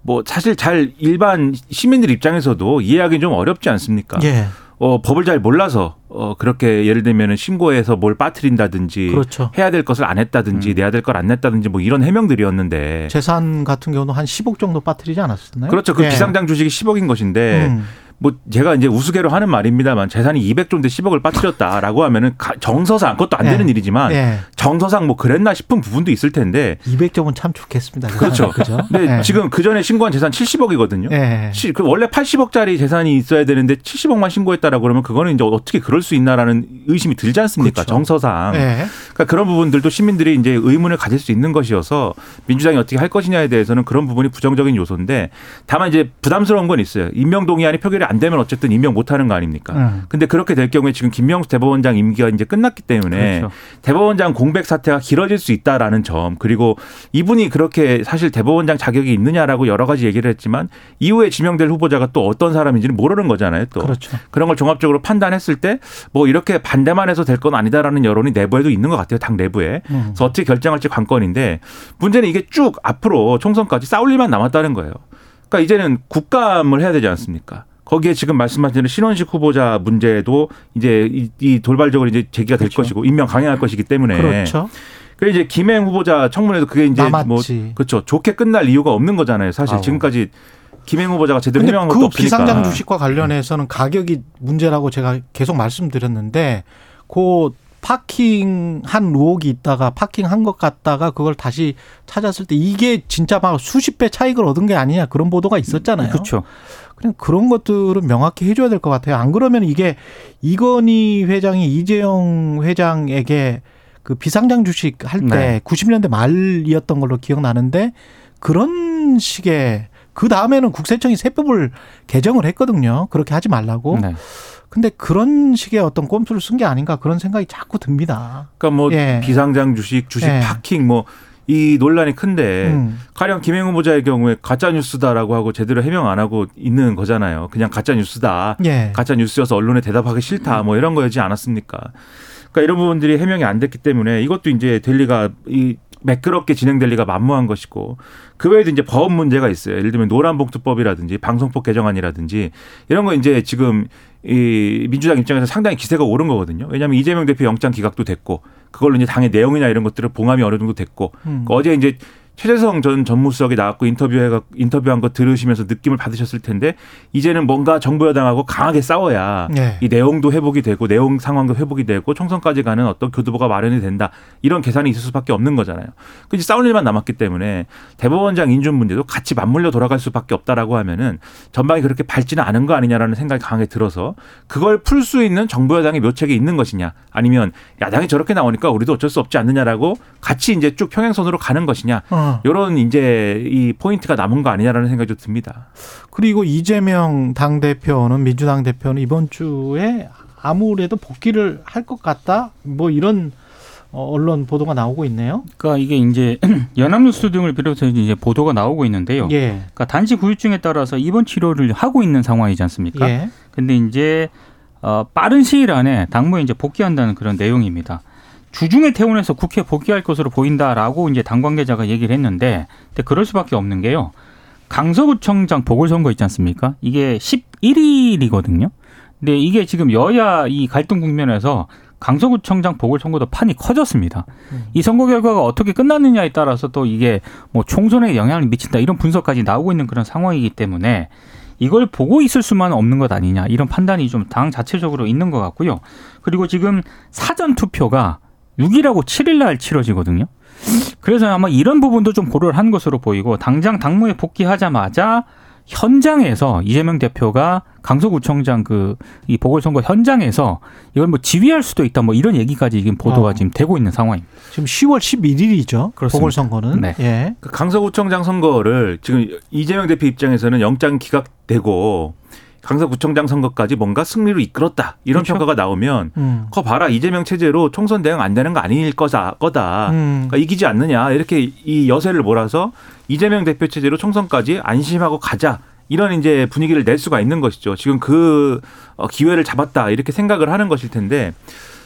뭐 사실 잘 일반 시민들 입장에서도 이해하기 좀 어렵지 않습니까? 예. 어, 법을 잘 몰라서 어, 그렇게 예를 들면은 신고해서 뭘 빠뜨린다든지 그렇죠. 해야 될 것을 안 했다든지 음. 내야 될 걸 안 냈다든지 뭐 이런 해명들이었는데 재산 같은 경우는 한 10억 정도 빠뜨리지 않았었나요? 그렇죠. 그 예. 비상장 주식이 10억인 것인데 음. 뭐 제가 이제 우스개로 하는 말입니다만 재산이 200조인데 10억을 빠뜨렸다라고 하면은 가- 정서상 그것도 안 되는 네. 일이지만 예. 정서상 뭐 그랬나 싶은 부분도 있을 텐데 200점은 참 좋겠습니다. 그렇죠. 그죠? 근데 예. 지금 그 전에 신고한 재산 70억이거든요. 예. 시- 그 원래 80억짜리 재산이 있어야 되는데 70억만 신고했다라고 그러면 그거는 이제 어떻게 그럴 수 있나라는 의심이 들지 않습니까? 그렇죠. 정서상. 예. 그러니까 그런 부분들도 시민들이 이제 의문을 가질 수 있는 것이어서 민주당이 어떻게 할 것이냐에 대해서는 그런 부분이 부정적인 요소인데 다만 이제 부담스러운 건 있어요. 임명 동의안이 표결이 안 되면 어쨌든 임명 못 하는 거 아닙니까? 음. 근데 그렇게 될 경우에 지금 김명수 대법원장 임기가 이제 끝났기 때문에 그렇죠. 대법원장 공백 사태가 길어질 수 있다라는 점 그리고 이분이 그렇게 사실 대법원장 자격이 있느냐라고 여러 가지 얘기를 했지만 이후에 지명될 후보자가 또 어떤 사람인지는 모르는 거잖아요. 또 그렇죠. 그런 걸 종합적으로 판단했을 때 뭐 이렇게 반대만 해서 될 건 아니다라는 여론이 내부에도 있는 것 같아요. 당 내부에. 음. 그래서 어떻게 결정할지 관건인데 문제는 이게 쭉 앞으로 총선까지 싸울 일만 남았다는 거예요. 그러니까 이제는 국감을 해야 되지 않습니까? 거기에 지금 말씀하신 신원식 후보자 문제도 이제 이, 이 돌발적으로 이제 제기가 될 그렇죠. 것이고 임명 강행할 것이기 때문에 그렇죠. 그래 이제 김행 후보자 청문회도 그게 이제 뭐 남았지. 그렇죠 좋게 끝날 이유가 없는 거잖아요. 사실 아우. 지금까지 김행 후보자가 제대로 해명한 것도 그 없으니까. 비상장 주식과 관련해서는 가격이 문제라고 제가 계속 말씀드렸는데 그 파킹한 의혹이 있다가 파킹한 것 같다가 그걸 다시 찾았을 때 이게 진짜 막 수십 배 차익을 얻은 게 아니냐 그런 보도가 있었잖아요. 그렇죠. 그냥 그런 것들은 명확히 해줘야 될 것 같아요. 안 그러면 이게 이건희 회장이 이재용 회장에게 그 비상장 주식 할때 네. 90년대 말이었던 걸로 기억나는데 그런 식의 그 다음에는 국세청이 세법을 개정을 했거든요. 그렇게 하지 말라고. 네. 근데 그런 식의 어떤 꼼수를 쓴 게 아닌가 그런 생각이 자꾸 듭니다. 그러니까 뭐 예. 비상장 주식, 주식 예. 파킹 뭐 이 논란이 큰데 음. 가령 김행 후보자의 경우에 가짜 뉴스다라고 하고 제대로 해명 안 하고 있는 거잖아요. 그냥 가짜 뉴스다. 예. 가짜 뉴스여서 언론에 대답하기 싫다. 뭐 이런 거지 않았습니까? 그러니까 이런 부분들이 해명이 안 됐기 때문에 이것도 이제 될 리가 이 매끄럽게 진행될 리가 만무한 것이고 그 외에도 이제 법 문제가 있어요. 예를 들면 노란봉투법이라든지 방송법 개정안이라든지 이런 거 이제 지금 이 민주당 입장에서 상당히 기세가 오른 거거든요. 왜냐하면 이재명 대표 영장 기각도 됐고 그걸로 이제 당의 내용이나 이런 것들을 봉함이 어느 정도 됐고 음. 그 어제 이제 최재성 전 전무수석이 나왔고 인터뷰해가 인터뷰한 거 들으시면서 느낌을 받으셨을 텐데 이제는 뭔가 정부 여당하고 강하게 싸워야 예. 이 내용도 회복이 되고 내용 상황도 회복이 되고 총선까지 가는 어떤 교두보가 마련이 된다 이런 계산이 있을 수밖에 없는 거잖아요. 그 이제 싸울 일만 남았기 때문에 대법원장 인준 문제도 같이 맞물려 돌아갈 수밖에 없다라고 하면은 전망이 그렇게 밝지는 않은 거 아니냐라는 생각이 강하게 들어서 그걸 풀 수 있는 정부 여당의 묘책이 있는 것이냐 아니면 야당이 저렇게 나오니까 우리도 어쩔 수 없지 않느냐라고 같이 이제 쭉 평행선으로 가는 것이냐 어. 이런 이제 이 포인트가 남은 거 아니냐라는 생각이 좀 듭니다. 그리고 이재명 당 대표는 민주당 대표는 이번 주에 아무래도 복귀를 할 것 같다. 뭐 이런 어, 언론 보도가 나오고 있네요. 그러니까 이게 이제 연합뉴스 등을 비롯해서 이제 보도가 나오고 있는데요. 예. 그러니까 단지 후유증에 따라서 입원 치료를 하고 있는 상황이지 않습니까? 예. 근데 이제 어, 빠른 시일 안에 당무에 이제 복귀한다는 그런 내용입니다. 주중에 퇴원해서 국회 복귀할 것으로 보인다라고 이제 당 관계자가 얘기를 했는데, 근데 그럴 수밖에 없는 게요. 강서구청장 보궐선거 있지 않습니까? 이게 11일이거든요. 근데 이게 지금 여야 이 갈등 국면에서 강서구청장 보궐선거도 판이 커졌습니다. 이 선거 결과가 어떻게 끝났느냐에 따라서 또 이게 뭐 총선에 영향을 미친다 이런 분석까지 나오고 있는 그런 상황이기 때문에 이걸 보고 있을 수만 없는 것 아니냐 이런 판단이 좀 당 자체적으로 있는 것 같고요. 그리고 지금 사전 투표가 6일하고 7일 날 치러지거든요. 그래서 아마 이런 부분도 좀 고려를 한 것으로 보이고 당장 당무에 복귀하자마자 현장에서 이재명 대표가 강서구청장 그 이 보궐선거 현장에서 이걸 뭐 지휘할 수도 있다 뭐 이런 얘기까지 지금 보도가 어. 지금 되고 있는 상황입니다. 지금 10월 11일이죠. 그렇습니다. 보궐선거는. 네. 예. 그 강서구청장 선거를 지금 이재명 대표 입장에서는 영장 기각되고 강서구청장 선거까지 뭔가 승리로 이끌었다 이런 그렇죠. 평가가 나오면 음. 거 봐라 이재명 체제로 총선 대응 안 되는 거 아닐 거다 거다 음. 그러니까 이기지 않느냐 이렇게 이 여세를 몰아서 이재명 대표 체제로 총선까지 안심하고 가자 이런 이제 분위기를 낼 수가 있는 것이죠 지금 그 어, 기회를 잡았다 이렇게 생각을 하는 것일 텐데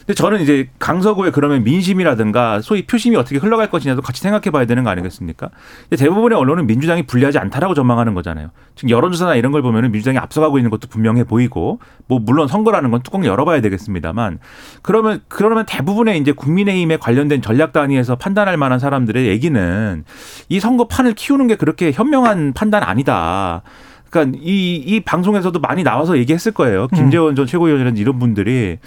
근데 저는 이제 강서구에 그러면 민심이라든가 소위 표심이 어떻게 흘러갈 것이냐도 같이 생각해 봐야 되는 거 아니겠습니까? 근데 대부분의 언론은 민주당이 불리하지 않다라고 전망하는 거잖아요. 지금 여론조사나 이런 걸 보면은 민주당이 앞서가고 있는 것도 분명해 보이고 뭐 물론 선거라는 건 뚜껑 열어봐야 되겠습니다만 그러면 그러면 대부분의 이제 국민의힘에 관련된 전략 단위에서 판단할 만한 사람들의 얘기는 이 선거판을 키우는 게 그렇게 현명한 판단 아니다. 그러니까 이, 이 방송에서도 많이 나와서 얘기했을 거예요. 김재원 전 최고위원이라는 이런 분들이.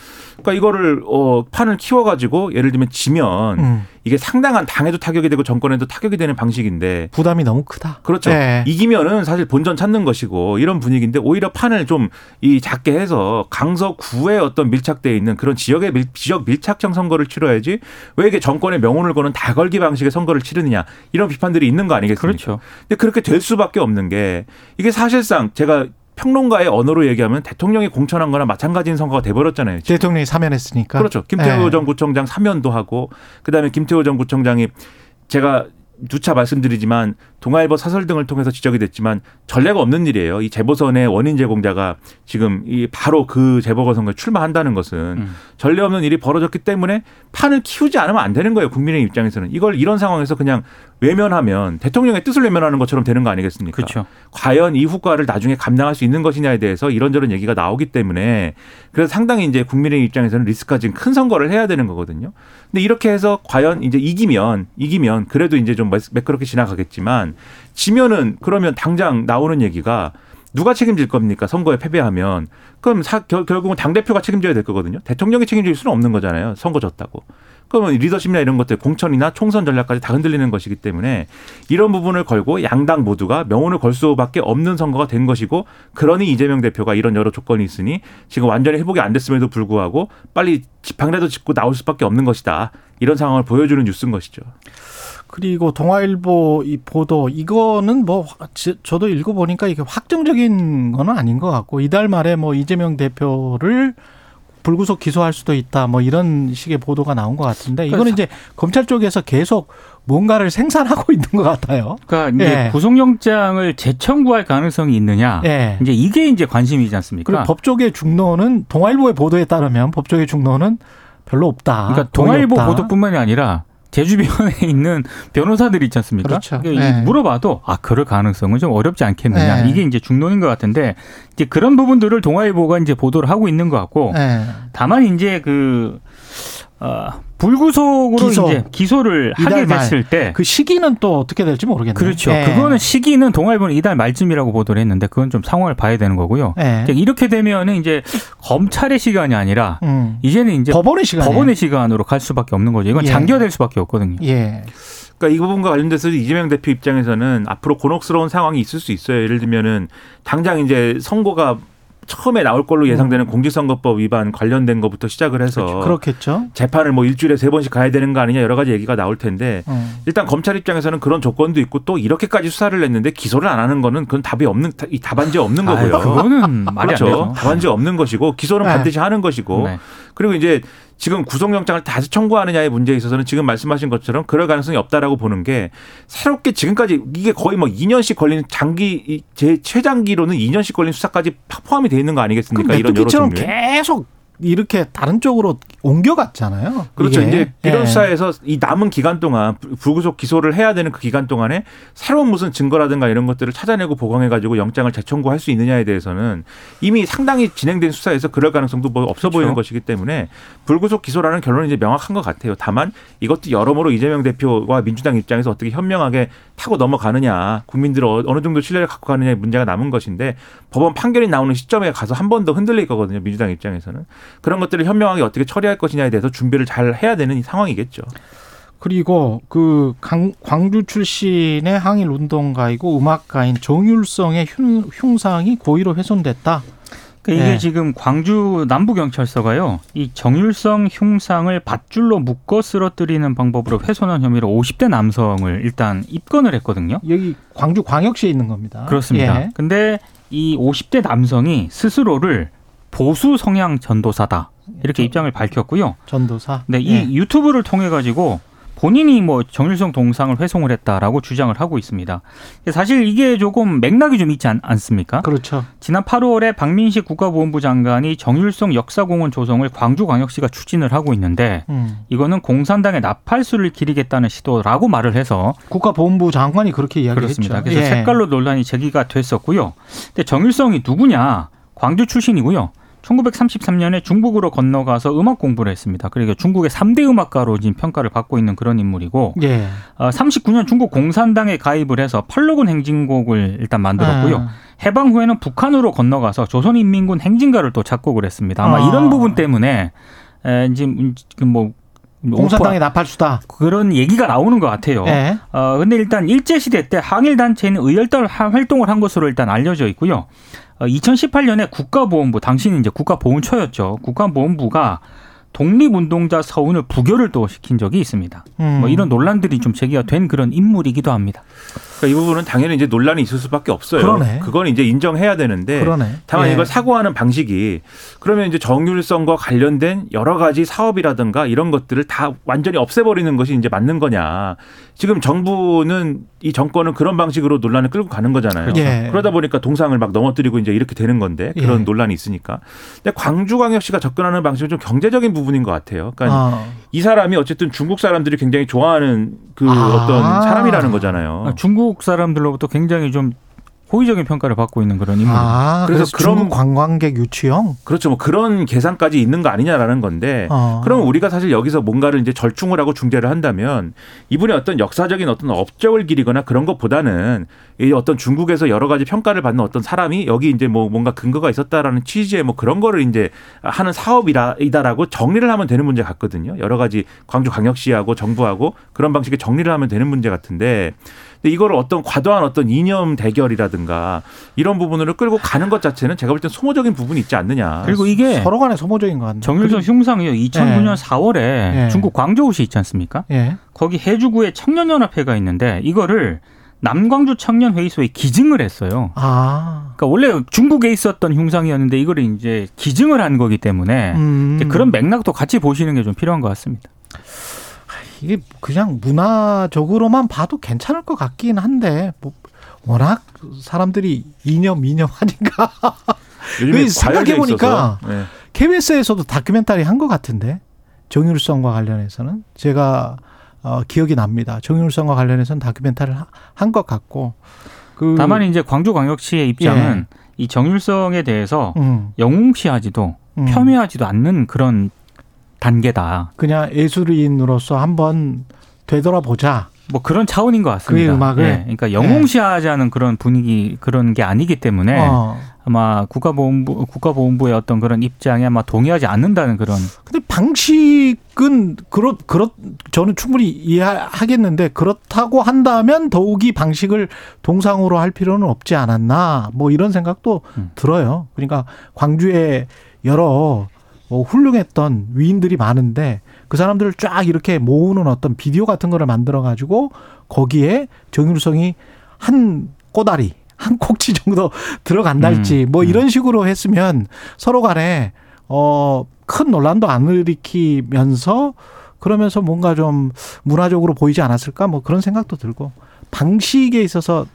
그러니까 이거를, 어, 판을 키워 가지고 예를 들면 지면 음. 이게 상당한 당에도 타격이 되고 정권에도 타격이 되는 방식인데 부담이 너무 크다. 그렇죠. 네. 이기면은 사실 본전 찾는 것이고 이런 분위기인데 오히려 판을 좀 이 작게 해서 강서구에 어떤 밀착돼 있는 그런 지역의 밀, 지역 밀착형 선거를 치러야지 왜 이게 정권의 명운을 거는 다걸기 방식의 선거를 치르느냐 이런 비판들이 있는 거 아니겠습니까? 그렇죠. 근데 그렇게 될 수밖에 없는 게 이게 사실상 제가 평론가의 언어로 얘기하면 대통령이 공천한 거나 마찬가지인 선거가 돼버렸잖아요. 지금. 대통령이 사면했으니까. 그렇죠. 김태호 네. 전 구청장 사면도 하고 그다음에 김태호 전 구청장이 제가 누차 말씀드리지만 동아일보 사설 등을 통해서 지적이 됐지만 전례가 없는 일이에요. 이 재보선의 원인 제공자가 지금 이 바로 그 재보궐선거에 출마한다는 것은 음. 전례 없는 일이 벌어졌기 때문에 판을 키우지 않으면 안 되는 거예요. 국민의 입장에서는 이걸 이런 상황에서 그냥 외면하면 대통령의 뜻을 외면하는 것처럼 되는 거 아니겠습니까? 그렇죠. 과연 이 후과를 나중에 감당할 수 있는 것이냐에 대해서 이런저런 얘기가 나오기 때문에 그래서 상당히 이제 국민의 입장에서는 리스크가 지금 큰 선거를 해야 되는 거거든요. 근데 이렇게 해서 과연 이제 이기면 이기면 그래도 이제 좀 매끄럽게 지나가겠지만 지면은 그러면 당장 나오는 얘기가 누가 책임질 겁니까? 선거에 패배하면 그럼 사, 결, 결국은 당 대표가 책임져야 될 거거든요. 대통령이 책임질 수는 없는 거잖아요. 선거 졌다고. 그러면 리더십이나 이런 것들 공천이나 총선 전략까지 다 흔들리는 것이기 때문에 이런 부분을 걸고 양당 모두가 명운을 걸 수밖에 없는 선거가 된 것이고 그러니 이재명 대표가 이런 여러 조건이 있으니 지금 완전히 회복이 안 됐음에도 불구하고 빨리 지팡이라도 짚고 나올 수밖에 없는 것이다. 이런 상황을 보여주는 뉴스인 것이죠. 그리고 동아일보 이 보도 이거는 뭐 지- 저도 읽어보니까 이게 확정적인 거는 아닌 것 같고 이달 말에 뭐 이재명 대표를 불구속 기소할 수도 있다 뭐 이런 식의 보도가 나온 것 같은데 이거는 이제 검찰 쪽에서 계속 뭔가를 생산하고 있는 것 같아요. 그러니까 이제 예. 구속영장을 재청구할 가능성이 있느냐. 예. 이제 이게 이제 관심이지 않습니까? 그리고 법조계 중론은 동아일보의 보도에 따르면 법조계 중론은 별로 없다. 그러니까 동아일보 없다. 보도뿐만이 아니라 제 주변에 있는 변호사들이 있지 않습니까? 그렇죠. 그러니까 네. 물어봐도 아 그럴 가능성은 좀 어렵지 않겠느냐 네. 이게 이제 중론인 것 같은데 이제 그런 부분들을 동아일보가 이제 보도를 하고 있는 것 같고 예. 다만 이제 그 어, 불구속으로 기소. 이제 기소를 하게 말. 됐을 때 그 시기는 또 어떻게 될지 모르겠네요. 그렇죠. 예. 그거는 시기는 동아일보는 이달 말쯤이라고 보도를 했는데 그건 좀 상황을 봐야 되는 거고요. 예. 이렇게 되면은 이제 검찰의 시간이 아니라 음. 이제는 이제 법원의 시간에 법원의 시간으로 갈 수밖에 없는 거죠. 이건 예. 장기화될 수밖에 없거든요. 예. 그러니까 이 부분과 관련돼서 이재명 대표 입장에서는 앞으로 곤혹스러운 상황이 있을 수 있어요. 예를 들면은 당장 이제 선거가 처음에 나올 걸로 예상되는 공직선거법 위반 관련된 것부터 시작을 해서 음. 그렇겠죠. 재판을 뭐 일주일에 세 번씩 가야 되는 거 아니냐 여러 가지 얘기가 나올 텐데 음. 일단 검찰 입장에서는 그런 조건도 있고 또 이렇게까지 수사를 했는데 기소를 안 하는 거는 그건 답이 없는 이 답안지 없는 아유, 거고요. 그거는 말이 안 그렇죠. 답안지 없는 것이고 기소는 네. 반드시 하는 것이고 네. 그리고 이제 지금 구속영장을 다시 청구하느냐의 문제에 있어서는 지금 말씀하신 것처럼 그럴 가능성이 없다라고 보는 게 새롭게 지금까지 이게 거의 뭐 2년씩 걸리는 장기 이- 제 최장기로는 2년씩 걸린 수사까지 포함이 돼 있는 거 아니겠습니까? 이런 여러 종류의. 계속 이렇게 다른 쪽으로 옮겨갔잖아요. 그렇죠. 이게. 이제 이런 예. 수사에서 이 남은 기간 동안 불- 불구속 기소를 해야 되는 그 기간 동안에 새로운 무슨 증거라든가 이런 것들을 찾아내고 보강해가지고 영장을 재청구할 수 있느냐에 대해서는 이미 상당히 진행된 수사에서 그럴 가능성도 뭐 없어 그렇죠. 보이는 것이기 때문에 불구속 기소라는 결론이 이제 명확한 것 같아요. 다만 이것도 여러모로 이재명 대표와 민주당 입장에서 어떻게 현명하게 타고 넘어가느냐, 국민들을 어- 어느 정도 신뢰를 갖고 가느냐의 문제가 남은 것인데 법원 판결이 나오는 시점에 가서 한 번 더 흔들릴 거거든요. 민주당 입장에서는 그런 것들을 현명하게 어떻게 처리 할 것이냐에 대해서 준비를 잘 해야 되는 이 상황이겠죠. 그리고 그 강, 광주 출신의 항일 운동가이고 음악가인 정율성의 흉, 흉상이 고의로 훼손됐다. 그러니까 이게 네. 지금 광주 남부경찰서가요. 이 정율성 흉상을 밧줄로 묶어 쓰러뜨리는 방법으로 훼손한 혐의로 50대 남성을 일단 입건을 했거든요. 여기 광주 광역시에 있는 겁니다. 그렇습니다. 예. 근데 이 50대 남성이 스스로를 보수 성향 전도사다. 이렇게 입장을 밝혔고요. 전도사. 네, 이 예. 유튜브를 통해 가지고 본인이 뭐 정일성 동상을 훼손을 했다라고 주장을 하고 있습니다. 사실 이게 조금 맥락이 좀 있지 않, 않습니까? 그렇죠. 지난 8월에 박민식 국가보훈부 장관이 정일성 역사공원 조성을 광주광역시가 추진을 하고 있는데 음. 이거는 공산당의 나팔수를 기리겠다는 시도라고 말을 해서 국가보훈부 장관이 그렇게 이야기했죠. 그렇습니다. 그래서 예. 색깔로 논란이 제기가 됐었고요. 근데 정일성이 누구냐? 광주 출신이고요. 1933년에 중국으로 건너가서 음악 공부를 했습니다. 그리고 중국의 3대 음악가로 지금 평가를 받고 있는 그런 인물이고 예. 어, 39년 중국 공산당에 가입을 해서 팔로군 행진곡을 일단 만들었고요. 아. 해방 후에는 북한으로 건너가서 조선인민군 행진가를 또 작곡을 했습니다. 아마 아. 이런 부분 때문에 에, 지금 뭐 공산당의 나팔수다. 그런 얘기가 나오는 것 같아요. 예. 어, 근데 일단 일제시대 때 항일단체는 의열단 활동을 한 것으로 일단 알려져 있고요. 어, 2018년에 국가보훈부, 당시는 이제 국가보훈처였죠. 국가보훈부가 독립운동자 서운을 부결을 또 시킨 적이 있습니다. 음. 뭐 이런 논란들이 좀 제기가 된 그런 인물이기도 합니다. 그러니까 이 부분은 당연히 이제 논란이 있을 수밖에 없어요. 그러네. 건 이제 인정해야 되는데 그러네. 다만 예. 이걸 사고하는 방식이 그러면 이제 정률성과 관련된 여러 가지 사업이라든가 이런 것들을 다 완전히 없애버리는 것이 이제 맞는 거냐. 지금 정부는 이 정권은 그런 방식으로 논란을 끌고 가는 거잖아요. 예. 그러다 보니까 동상을 막 넘어뜨리고 이제 이렇게 되는 건데 그런 예. 논란이 있으니까. 근데 광주광역시가 접근하는 방식은 좀 경제적인 부분인 것 같아요. 그러니까 아. 이 사람이 어쨌든 중국 사람들이 굉장히 좋아하는 그 아. 어떤 사람이라는 거잖아요. 중국 사람들로부터 굉장히 좀 호의적인 평가를 받고 있는 그런 인물입니다. 아, 그래서, 그래서 그런- 중국 관광객 유치형. 그렇죠. 뭐 그런 계산까지 있는 거 아니냐라는 건데 어. 그럼 우리가 사실 여기서 뭔가를 이제 절충을 하고 중재를 한다면 이분이 어떤 역사적인 어떤 업적을 기리거나 그런 것보다는 이 어떤 중국에서 여러 가지 평가를 받는 어떤 사람이 여기 이제 뭐 뭔가 근거가 있었다라는 취지의 뭐 그런 거를 이제 하는 사업이다라고 정리를 하면 되는 문제 같거든요. 여러 가지 광주 광역시하고 정부하고 그런 방식의 정리를 하면 되는 문제 같은데 근데 이거를 어떤 과도한 어떤 이념 대결이라든가 이런 부분으로 끌고 가는 것 자체는 제가 볼 땐 소모적인 부분이 있지 않느냐. 그리고 이게 서로 간에 소모적인 것 같네. 정일성 흉상이요. 2009년 4월에 예. 중국 광저우시 있지 않습니까? 예. 거기 해주구에 청년연합회가 있는데 이거를 남광주 청년회의소에 기증을 했어요. 아. 그러니까 원래 중국에 있었던 흉상이었는데 이거를 이제 기증을 한 거기 때문에 음. 이제 그런 맥락도 같이 보시는 게 좀 필요한 것 같습니다. 이게 그냥 문화적으로만 봐도 괜찮을 것 같긴 한데 뭐 워낙 사람들이 이념 이념 하니까 그 생각해 보니까. 네. KBS에서도 다큐멘터리 한 것 같은데 정율성과 관련해서는 제가 어, 기억이 납니다. 정율성과 관련해서는 다큐멘터리를 한 것 같고 그 다만 이제 광주광역시의 입장은 이 정율성에 대해서 음, 영웅시하지도 음. 폄훼하지도 않는 그런 단계다. 그냥 예술인으로서 한번 되돌아보자. 뭐 그런 차원인 것 같습니다. 그 음악을? 예, 그러니까 영웅시하자는 그런 분위기 그런 게 아니기 때문에 어. 아마 국가보훈부 국가보훈부의 어떤 그런 입장에 아마 동의하지 않는다는 그런 근데 방식은 그렇 그렇 저는 충분히 이해하겠는데 그렇다고 한다면 더욱이 방식을 동상으로 할 필요는 없지 않았나 뭐 이런 생각도 음. 들어요. 그러니까 광주에 여러 뭐 훌륭했던 위인들이 많은데 그 사람들을 쫙 이렇게 모으는 어떤 비디오 같은 거를 만들어 가지고 거기에 정율성이 한 꼬다리 한 꼭지 정도 들어간달지 뭐 음. 이런 식으로 했으면 서로 간에 어, 큰 논란도 안 일으키면서 그러면서 뭔가 좀 문화적으로 보이지 않았을까 뭐 그런 생각도 들고 방식에 있어서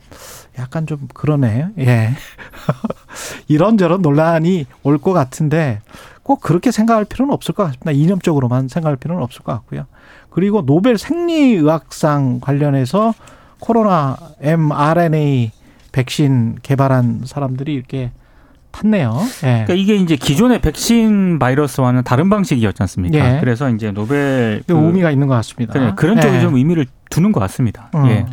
약간 좀 그러네. 예. 이런저런 논란이 올 것 같은데 꼭 그렇게 생각할 필요는 없을 것 같습니다. 이념적으로만 생각할 필요는 없을 것 같고요. 그리고 노벨 생리의학상 관련해서 코로나 mRNA 백신 개발한 사람들이 이렇게 탔네요. 예. 그러니까 이게 이제 기존의 백신 바이러스와는 다른 방식이었지 않습니까? 예. 그래서 이제 노벨 그, 의미가 있는 것 같습니다. 그래, 그런 쪽에 예. 좀 의미를 두는 것 같습니다. 어. 예.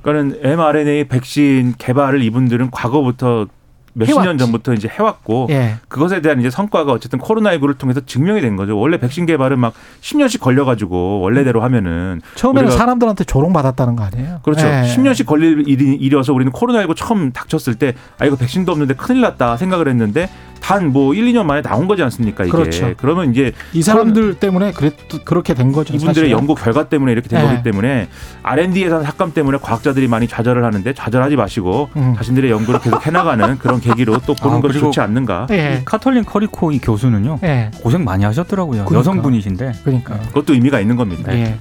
그러니까는 mRNA 백신 개발을 이분들은 과거부터 몇십 년. 전부터 이제 해왔고 예. 그것에 대한 이제 성과가 어쨌든 코로나19를 통해서 증명이 된 거죠. 원래 백신 개발은 막 10년씩 걸려가지고 원래대로 하면은 처음에는 사람들한테 조롱받았다는 거 아니에요? 그렇죠. 예. 10년씩 걸릴 일이, 일이어서 우리는 코로나19 처음 닥쳤을 때 아 이거 백신도 없는데 큰일 났다 생각을 했는데 단 뭐 1, 2년 만에 나온 거지 않습니까 이게. 그렇죠. 그러면 이제 이 사람들 때문에 그랬, 그렇게 된 거죠. 이분들의 사실은. 연구 결과 때문에 이렇게 된 네. 거기 때문에 R&D 예산 삭감 때문에 과학자들이 많이 좌절을 하는데 좌절하지 마시고 음. 자신들의 연구를 계속 해나가는 그런 계기로 또 보는 아, 것이 좋지 않는가. 예. 이 카톨린 커리코 이 교수는요 예. 고생 많이 하셨더라고요. 그러니까. 여성분이신데 그러니까. 그것도 의미가 있는 겁니다. 예.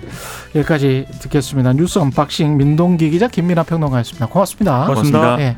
여기까지 듣겠습니다. 뉴스 unboxing 민동기 기자 김민아 평론가였습니다. 고맙습니다. 고맙습니다. 예.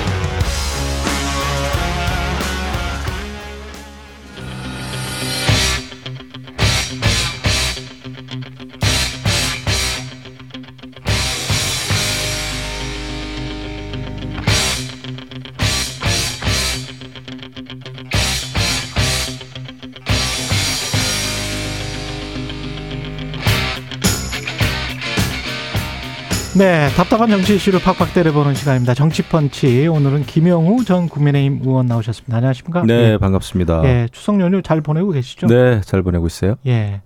네, 답답한 정치 이슈를 팍팍 때려보는 시간입니다. 정치펀치 오늘은 김영우 전 국민의힘 의원 나오셨습니다. 안녕하십니까? 네, 예. 반갑습니다. 예, 추석 연휴 잘 보내고 계시죠? 네, 잘 보내고 있어요. 예.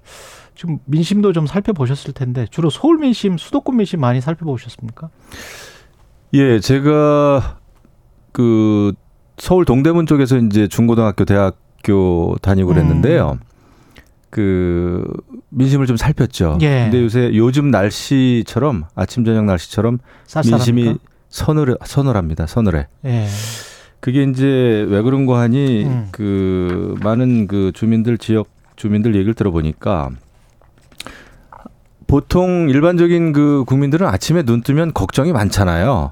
지금 민심도 좀 살펴보셨을 텐데 주로 서울 민심, 수도권 민심 많이 살펴보셨습니까? 예, 제가 그 서울 동대문 쪽에서 이제 중고등학교, 대학교 다니고 그랬는데요. 그 민심을 좀 살폈죠. 예. 근데 요새 요즘 날씨처럼 아침 저녁 날씨처럼 쌀쌀합니까? 민심이 서늘 서늘합니다. 서늘해. 예. 그게 이제 왜 그런 거 하니 음. 그 많은 그 주민들 지역 주민들 얘기를 들어보니까 보통 일반적인 그 국민들은 아침에 눈 뜨면 걱정이 많잖아요.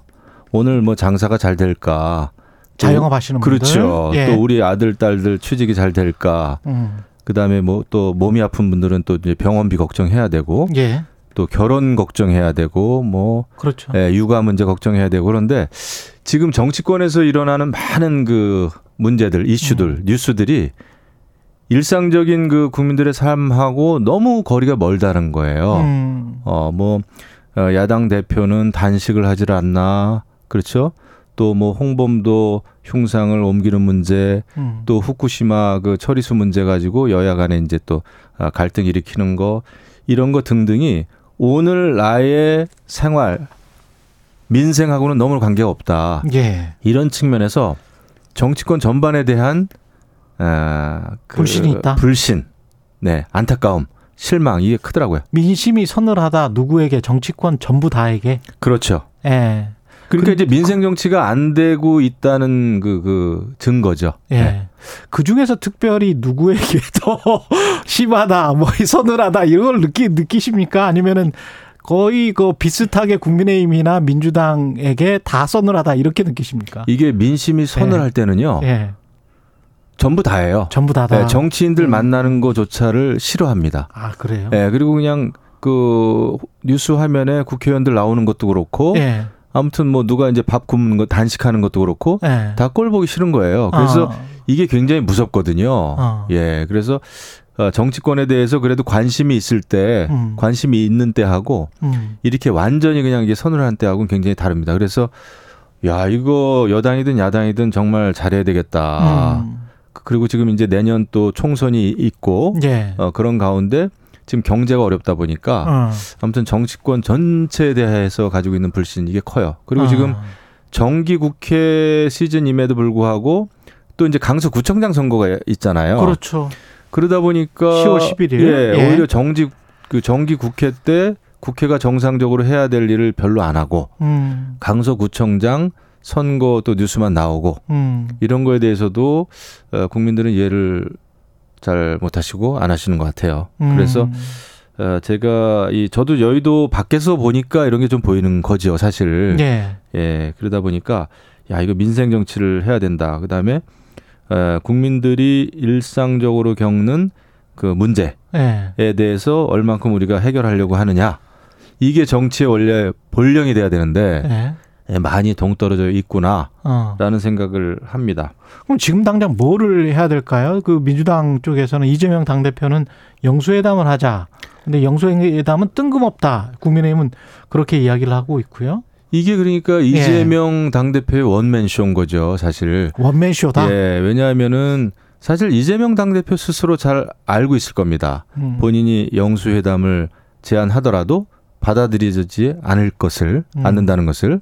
오늘 뭐 장사가 잘 될까? 또 자영업 하시는 분들. 그렇죠. 예. 또 우리 아들 딸들 취직이 잘 될까? 음. 그다음에 뭐 또 몸이 아픈 분들은 또 이제 병원비 걱정해야 되고 예. 또 결혼 걱정해야 되고 뭐 그렇죠. 예, 육아 문제 걱정해야 되고 그런데 지금 정치권에서 일어나는 많은 그 문제들, 이슈들, 음. 뉴스들이 일상적인 그 국민들의 삶하고 너무 거리가 멀다는 거예요. 음. 어, 뭐, 어, 야당 대표는 단식을 하질 않나. 그렇죠? 또 뭐 홍범도 흉상을 옮기는 문제, 음. 또 후쿠시마 그 처리수 문제 가지고 여야 간에 이제 또 아, 갈등 일으키는 거 이런 거 등등이 오늘 나의 생활 민생하고는 너무 관계가 없다. 예. 이런 측면에서 정치권 전반에 대한 아, 그 불신이 있다? 불신, 네 안타까움, 실망 이게 크더라고요. 민심이 서늘하다 누구에게 정치권 전부 다에게. 그렇죠. 예. 그러니까 그- 이제 민생 정치가 안 되고 있다는 그, 그 증거죠. 예. 네. 그 중에서 특별히 누구에게 더 심하다, 뭐 서늘하다 이런 걸 느끼 느끼십니까? 아니면은 거의 그 비슷하게 국민의힘이나 민주당에게 다 서늘하다 이렇게 느끼십니까? 이게 민심이 서늘할 때는요. 예. 전부 다예요. 전부 다다. 네, 정치인들 음. 만나는 거조차를 싫어합니다. 아 그래요? 예, 그리고 그냥 그 뉴스 화면에 국회의원들 나오는 것도 그렇고 예. 아무튼 뭐 누가 이제 밥 굽는 거 단식하는 것도 그렇고 예. 다꼴 보기 싫은 거예요. 그래서 어. 이게 굉장히 무섭거든요. 어. 예, 그래서 어, 정치권에 대해서 그래도 관심이 있을 때, 음. 관심이 있는 때하고 음. 이렇게 완전히 그냥 이게 서늘한 때하고는 굉장히 다릅니다. 그래서 야 이거 여당이든 야당이든 정말 잘해야 되겠다. 음. 그리고 지금 이제 내년 또 총선이 있고 예. 어, 그런 가운데 지금 경제가 어렵다 보니까 어. 아무튼 정치권 전체에 대해서 가지고 있는 불신 이게 커요. 그리고 어. 지금 정기 국회 시즌임에도 불구하고 또 이제 강서구청장 선거가 있잖아요. 그렇죠. 그러다 보니까 10월 11일. 예, 예. 오히려 정지 그 정기 국회 때 국회가 정상적으로 해야 될 일을 별로 안 하고 음. 강서구청장 선거 또 뉴스만 나오고 음. 이런 거에 대해서도 어, 국민들은 이해를 잘 못하시고 안 하시는 것 같아요. 음. 그래서 어, 제가 이 저도 여의도 밖에서 보니까 이런 게 좀 보이는 거죠, 사실. 예. 예, 그러다 보니까 야 이거 민생 정치를 해야 된다. 그다음에 어, 국민들이 일상적으로 겪는 그 문제에 예. 대해서 얼만큼 우리가 해결하려고 하느냐. 이게 정치의 원래 본령이 돼야 되는데 예. 예, 많이 동떨어져 있구나라는 어. 생각을 합니다. 그럼 지금 당장 뭐를 해야 될까요? 그 민주당 쪽에서는 이재명 당 대표는 영수회담을 하자. 근데 영수회담은 뜬금없다. 국민의힘은 그렇게 이야기를 하고 있고요. 이게 그러니까 예. 이재명 당대표의 원맨쇼인 거죠, 사실. 원맨쇼다. 예, 왜냐하면은 사실 이재명 당 대표 스스로 잘 알고 있을 겁니다. 음. 본인이 영수회담을 제안하더라도 받아들여지지 않을 것을 음. 않는다는 것을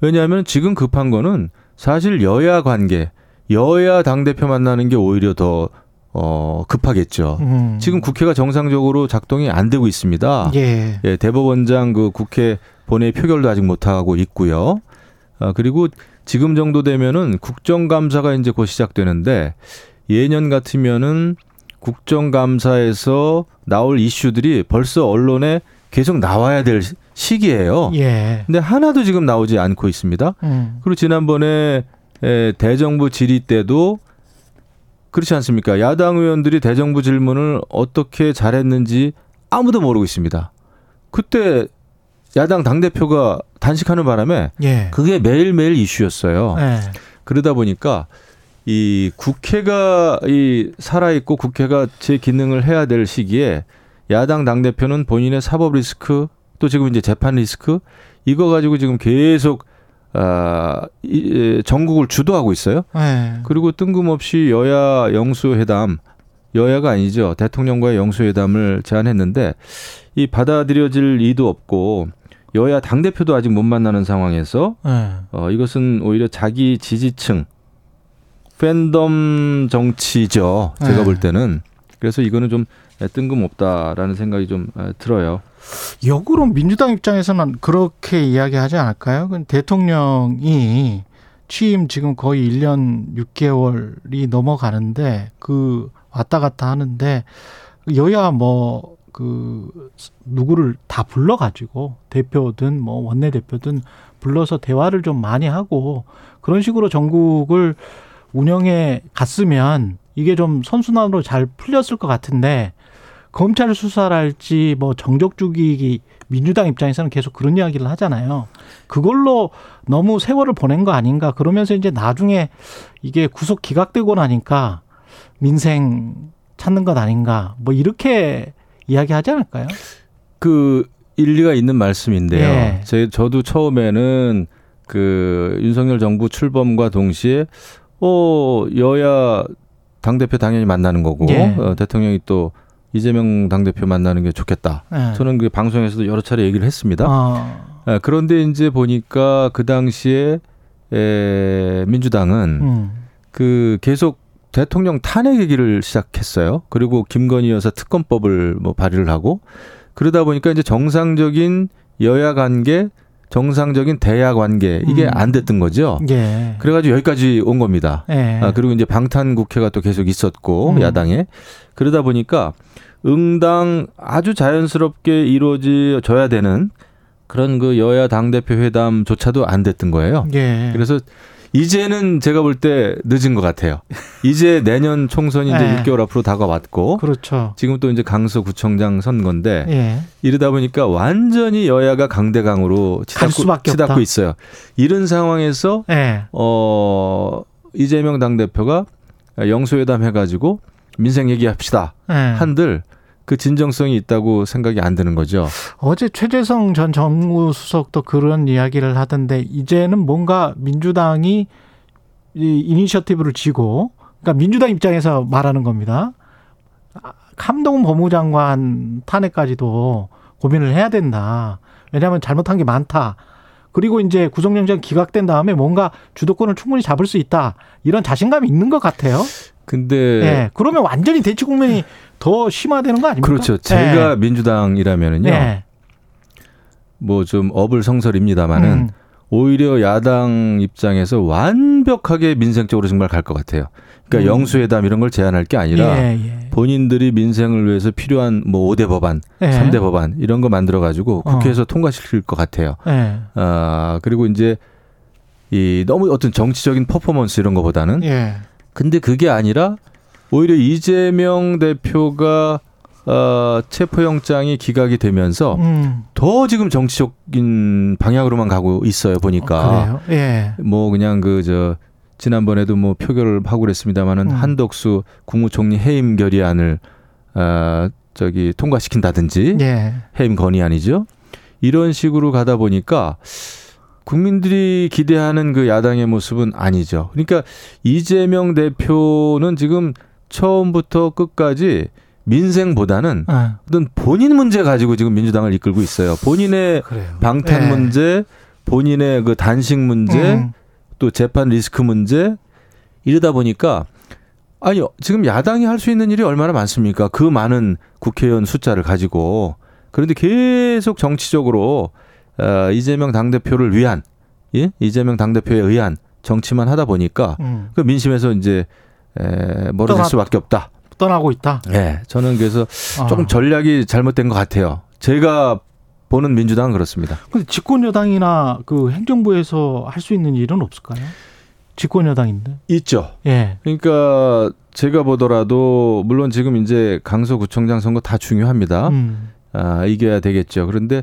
왜냐하면 지금 급한 거는 사실 여야 관계 여야 당 대표 만나는 게 오히려 더 어, 급하겠죠. 음. 지금 국회가 정상적으로 작동이 안 되고 있습니다. 예. 예, 대법원장 그 국회 본회의 표결도 아직 못 하고 있고요. 아, 그리고 지금 정도 되면은 국정감사가 이제 곧 시작되는데 예년 같으면은 국정감사에서 나올 이슈들이 벌써 언론에 계속 나와야 될 시- 시기예요. 예. 근데 하나도 지금 나오지 않고 있습니다. 음. 그리고 지난번에 에, 대정부 질의 때도 그렇지 않습니까? 야당 의원들이 대정부 질문을 어떻게 잘했는지 아무도 모르고 있습니다. 그때 야당 당 대표가 단식하는 바람에 예. 그게 매일매일 이슈였어요. 예. 그러다 보니까 이 국회가 이 살아 있고 국회가 제 기능을 해야 될 시기에 야당 당 대표는 본인의 사법 리스크 또 지금 이제 재판 리스크 이거 가지고 지금 계속 아, 이, 에, 전국을 주도하고 있어요. 예. 그리고 뜬금없이 여야 영수회담, 여야가 아니죠. 대통령과의 영수회담을 제안했는데 이 받아들여질 리도 없고 여야 당 대표도 아직 못 만나는 상황에서 예. 어, 이것은 오히려 자기 지지층 팬덤 정치죠. 제가 네. 볼 때는 그래서 이거는 좀 뜬금없다라는 생각이 좀 에, 들어요. 역으로 민주당 입장에서는 그렇게 이야기하지 않을까요? 그 대통령이 취임 지금 거의 1년 6개월이 넘어가는데 그 왔다 갔다 하는데 여야 뭐 그 누구를 다 불러 가지고 대표든 뭐 원내 대표든 불러서 대화를 좀 많이 하고 그런 식으로 전국을 운영해 갔으면 이게 좀 선순환으로 잘 풀렸을 것 같은데 검찰 수사랄지 뭐 정적 죽이기 민주당 입장에서는 계속 그런 이야기를 하잖아요. 그걸로 너무 세월을 보낸 거 아닌가 그러면서 이제 나중에 이게 구속 기각되고 나니까 민생 찾는 것 아닌가 뭐 이렇게 이야기하지 않을까요? 그 일리가 있는 말씀인데요. 예. 제 저도 처음에는 그 윤석열 정부 출범과 동시에 어 여야 당 대표 당연히 만나는 거고 예. 어, 대통령이 또 이재명 당 대표 만나는 게 좋겠다. 예. 저는 그 방송에서도 여러 차례 얘기를 했습니다. 어, 아, 그런데 이제 보니까 그 당시에 에, 민주당은 음. 그 계속 대통령 탄핵 얘기를 시작했어요. 그리고 김건희 여사 특검법을 뭐 발의를 하고 그러다 보니까 이제 정상적인 여야 관계, 정상적인 대야 관계 이게 음. 안 됐던 거죠. 예. 그래가지고 여기까지 온 겁니다. 예. 아, 그리고 이제 방탄 국회가 또 계속 있었고 음. 야당에 그러다 보니까 응당 아주 자연스럽게 이루어져야 되는 그런 그 여야 당 대표 회담조차도 안 됐던 거예요. 예. 그래서 이제는 제가 볼 때 늦은 것 같아요. 이제 내년 총선이 이제 네. 6개월 앞으로 다가왔고 그렇죠. 지금 또 이제 강서구청장 선거인데 예. 이러다 보니까 완전히 여야가 강대강으로 갈 치닫고, 치닫고. 있어요. 이런 상황에서 예. 어 이재명 당 대표가 영수회담 해가지고 민생 얘기합시다 예. 한들 그 진정성이 있다고 생각이 안 드는 거죠. 어제 최재성 전 정무수석도 그런 이야기를 하던데 이제는 뭔가 민주당이 이 이니셔티브를 쥐고 그러니까 민주당 입장에서 말하는 겁니다. 아, 함동훈 법무장관 탄핵까지도 고민을 해야 된다. 왜냐하면 잘못한 게 많다. 그리고 이제 구속영장 기각된 다음에 뭔가 주도권을 충분히 잡을 수 있다. 이런 자신감이 있는 것 같아요. 근데 예. 그러면 완전히 대치 국면이 더 심화되는 거 아닙니까? 그렇죠. 제가 민주당이라면은요. 예. 뭐좀 어불성설입니다마는 음. 오히려 야당 입장에서 완벽하게 민생적으로 정말 갈 것 같아요. 그러니까 음. 영수회담 이런 걸 제안할 게 아니라 예, 예. 본인들이 민생을 위해서 필요한 뭐 5대 법안, 예. 삼 3대 법안 이런 거 만들어 가지고 어. 국회에서 통과시킬 것 같아요. 예. 아, 그리고 이제 이 너무 어떤 정치적인 퍼포먼스 이런 거보다는 예. 근데 그게 아니라 오히려 이재명 대표가 어, 체포영장이 기각이 되면서 음. 더 지금 정치적인 방향으로만 가고 있어요 보니까 그래요. 예. 뭐 그냥 그 저 지난번에도 뭐 표결을 하고 그랬습니다마는 음. 한덕수 국무총리 해임 결의안을 아 저기 통과시킨다든지 예. 해임 건의안이죠 이런 식으로 가다 보니까 국민들이 기대하는 그 야당의 모습은 아니죠. 그러니까 이재명 대표는 지금 처음부터 끝까지 민생보다는 아, 어떤 본인 문제 가지고 지금 민주당을 이끌고 있어요. 본인의 그래요. 방탄 예. 문제, 본인의 그 단식 문제, 음. 또 재판 리스크 문제 이러다 보니까 아니 지금 야당이 할 수 있는 일이 얼마나 많습니까? 그 많은 국회의원 숫자를 가지고 그런데 계속 정치적으로 어, 이재명 당 대표를 위한 예? 이재명 당 대표에 의한 정치만 하다 보니까 음. 그 민심에서 이제 에, 멀어질 떠나- 수밖에 없다. 떠나고 있다. 예, 저는 그래서 아. 조금 전략이 잘못된 것 같아요. 제가 보는 민주당은 그렇습니다. 근데 집권 여당이나 그 행정부에서 할 수 있는 일은 없을까요? 집권 여당인데. 있죠. 예. 그러니까 제가 보더라도 물론 지금 이제 강서구청장 선거 다 중요합니다. 음. 아, 이겨야 되겠죠. 그런데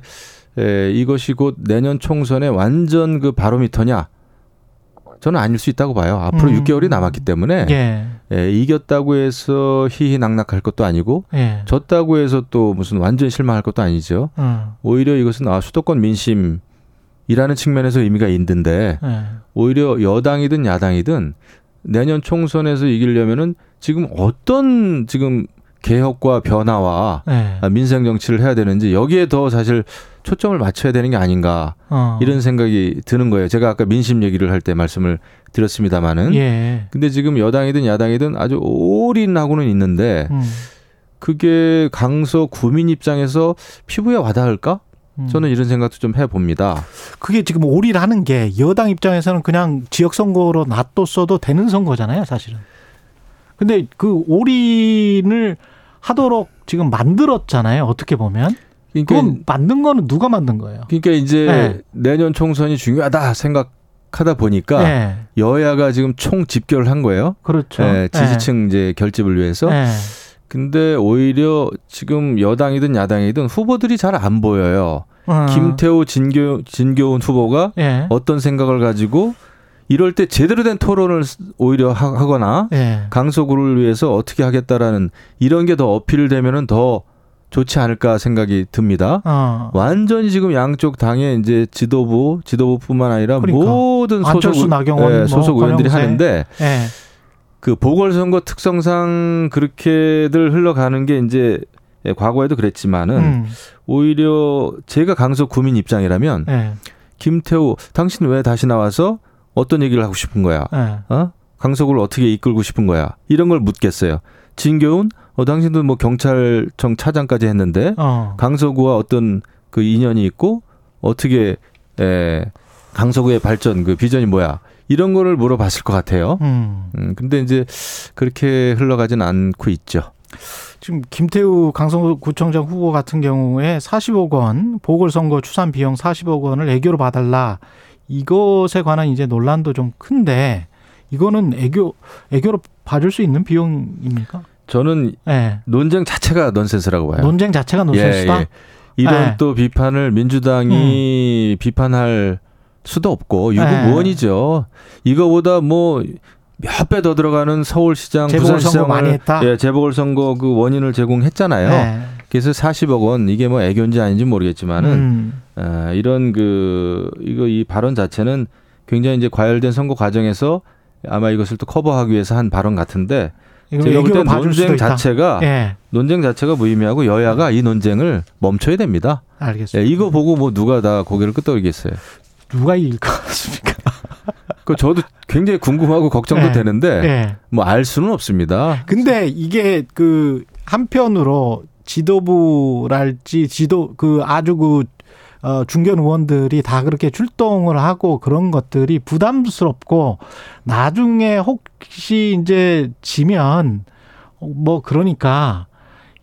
에, 이것이 곧 내년 총선의 완전 그 바로미터냐? 저는 아닐 수 있다고 봐요. 앞으로 음. 6개월이 남았기 때문에 예. 에, 이겼다고 해서 희희낙낙할 것도 아니고 예. 졌다고 해서 또 무슨 완전 실망할 것도 아니죠. 어. 오히려 이것은 아 수도권 민심 이라는 측면에서 의미가 있는데 예. 오히려 여당이든 야당이든 내년 총선에서 이기려면은 지금 어떤 지금 개혁과 변화와 예. 아, 민생 정치를 해야 되는지 여기에 더 사실 초점을 맞춰야 되는 게 아닌가 어. 이런 생각이 드는 거예요. 제가 아까 민심 얘기를 할 때 말씀을 드렸습니다마는. 예. 근데 지금 여당이든 야당이든 아주 올인하고는 있는데 음. 그게 강서 구민 입장에서 피부에 와닿을까? 음. 저는 이런 생각도 좀 해봅니다. 그게 지금 올인하는 게 여당 입장에서는 그냥 지역 선거로 놔뒀어도 되는 선거잖아요, 사실은. 근데 그 올인을 하도록 지금 만들었잖아요. 어떻게 보면. 그러니까, 그건 만든 거는 누가 만든 거예요? 그러니까 이제 네. 내년 총선이 중요하다 생각 하다 보니까 네. 여야가 지금 총 집결을 한 거예요. 그렇죠. 예, 지지층 이제 결집을 위해서. 네. 근데 오히려 지금 여당이든 야당이든 후보들이 잘 안 보여요. 어. 김태호, 진교, 진교훈 후보가 예. 어떤 생각을 가지고 이럴 때 제대로 된 토론을 오히려 하- 하거나 예. 강서구를 위해서 어떻게 하겠다라는 이런 게 더 어필되면은 더 좋지 않을까 생각이 듭니다. 어. 완전히 지금 양쪽 당의 이제 지도부, 지도부뿐만 아니라 그러니까. 모든 소속, 나경원, 예, 뭐 소속 의원들이. 하는데 예. 그 보궐선거 특성상 그렇게들 흘러가는 게 이제 예, 과거에도 그랬지만은 음. 오히려 제가 강서 구민 입장이라면 예. 김태우 당신 왜 다시 나와서 어떤 얘기를 하고 싶은 거야? 예. 어? 강서구를 어떻게 이끌고 싶은 거야? 이런 걸 묻겠어요. 진교훈, 어, 당신도 뭐 경찰청 차장까지 했는데 어. 강서구와 어떤 그 인연이 있고 어떻게 에, 강서구의 발전 그 비전이 뭐야? 이런 거를 물어봤을 것 같아요. 음. 음, 근데 이제 그렇게 흘러가진 않고 있죠. 지금 김태우 강서구청장 후보 같은 경우에 40억 원 보궐선거 추산 비용 40억 원을 애교로 봐달라 이것에 관한 이제 논란도 좀 큰데 이거는 애교 애교로 봐줄 수 있는 비용입니까? 저는 예. 논쟁 자체가 넌센스라고 봐요. 논쟁 자체가 논센스다. 예, 예. 이런 네. 음. 또 비판을 민주당이 비판할 수도 없고 네. 유구무원이죠. 이거보다 뭐 몇 배 더 들어가는 서울시장, 부산시장을 많이 했다? 예, 재보궐선거 그 원인을 제공했잖아요. 예. 그래서 40억 원 이게 뭐 애교인지 아닌지 모르겠지만은 음. 아, 이런 그 이거 이 발언 자체는 굉장히 이제 과열된 선거 과정에서 아마 이것을 또 커버하기 위해서 한 발언 같은데 이거 제가 볼 때 논쟁. 자체가 예. 논쟁 자체가 무의미하고 여야가 이 논쟁을 멈춰야 됩니다. 예, 알겠습니다. 이거 보고 뭐 누가 다 고개를 끄덕이겠어요. 누가 이길 것 같습니까? 그 저도 굉장히 궁금하고 걱정도 예. 되는데 예. 뭐알 수는 없습니다. 근데 이게 그 한편으로 지도부랄지 지도 그 아주 그 어, 중견 의원들이 다 그렇게 출동을 하고 그런 것들이 부담스럽고 나중에 혹시 이제 지면 뭐 그러니까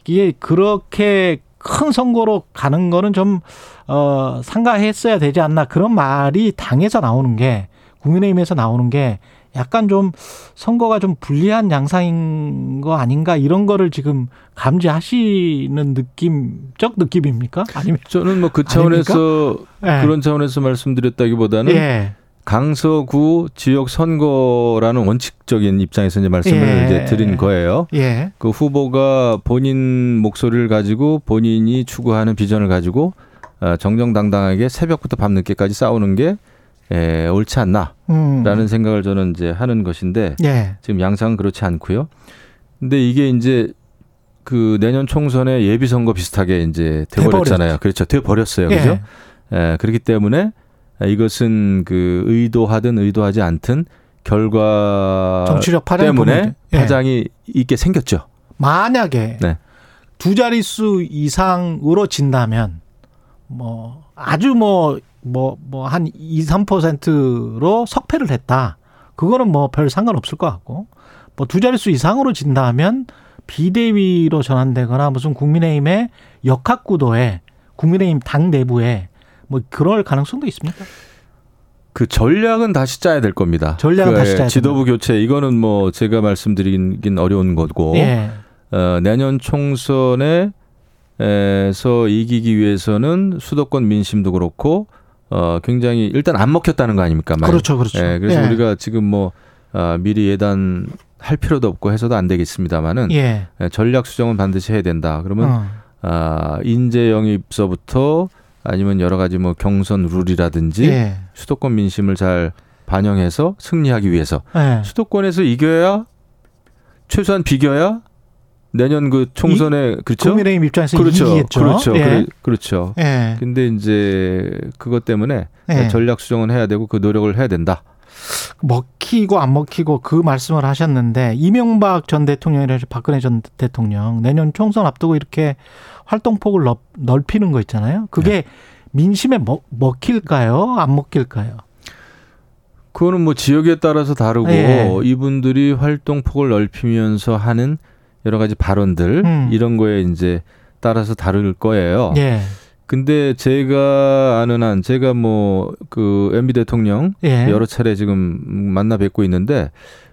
이게 그렇게 큰 선거로 가는 거는 좀 어, 상가했어야 되지 않나 그런 말이 당에서 나오는 게 국민의힘에서 나오는 게 약간 좀 선거가 좀 불리한 양상인 거 아닌가 이런 거를 지금 감지하시는 느낌적 느낌입니까? 아니면 저는 뭐 그 차원에서 예. 그런 차원에서 말씀드렸다기보다는 예. 강서구 지역 선거라는 원칙적인 입장에서 이제 말씀을 예. 이제 드린 거예요. 예. 그 후보가 본인 목소리를 가지고 본인이 추구하는 비전을 가지고 어, 정정당당하게 새벽부터 밤늦게까지 싸우는 게 에, 옳지 않나라는 음. 생각을 저는 이제 하는 것인데 예. 지금 양상은 그렇지 않고요. 근데 이게 이제 그 내년 총선의 예비 선거 비슷하게 이제 돼버렸잖아요. 그렇죠. 돼버렸어요. 그죠? 예, 그렇기 때문에 이것은 그 의도하든 의도하지 않든 결과 정치력 때문에 예. 파장이 있게 생겼죠. 만약에 네. 두 자릿수 이상으로 진다면 뭐 아주 뭐 뭐 뭐 한 2, 3%로 석패를 했다. 그거는 뭐 별 상관없을 것 같고 뭐 두 자릿수 이상으로 진다면 비대위로 전환되거나 무슨 국민의힘의 역학 구도에 국민의힘 당 내부에 뭐 그럴 가능성도 있습니까? 그 전략은 다시 짜야 될 겁니다. 전략은 그, 다시 예, 짜야 지도부 교체 이거는 뭐 제가 말씀드리긴 어려운 거고 예. 어, 내년 총선에 에서 이기기 위해서는 수도권 민심도 그렇고 어, 굉장히 일단 안 먹혔다는 거 아닙니까? 말. 그렇죠, 그렇죠. 예, 그래서 예. 우리가 지금 뭐 아, 미리 예단 할 필요도 없고 해서도 안 되겠습니다만은 예. 예, 전략 수정은 반드시 해야 된다. 그러면 어. 아, 인재 영입서부터 아니면 여러 가지 뭐 경선 룰이라든지 예. 수도권 민심을 잘 반영해서 승리하기 위해서 예. 수도권에서 이겨야 최소한 비겨야 내년 그 총선에 그렇죠. 국민의힘 입장에서 그렇죠. 이기겠죠. 그렇죠. 예. 그래- 그렇죠. 예. 근데 이제 그것 때문에 예. 전략 수정은 해야 되고 그 노력을 해야 된다. 먹히고 안 먹히고 그 말씀을 하셨는데 이명박 전 대통령이라 박근혜 전 대통령 내년 총선 앞두고 이렇게 활동폭을 넓, 넓히는 거 있잖아요. 그게 네. 민심에 먹, 먹힐까요? 안 먹힐까요? 그거는 뭐 지역에 따라서 다르고 예. 이분들이 활동 폭을 넓히면서 하는 여러 가지 발언들 음. 이런 거에 이제 따라서 다를 거예요. 예. 근데 제가 아는 한 제가 뭐 그 MB 대통령 예. 여러 차례 지금 만나 뵙고 있는데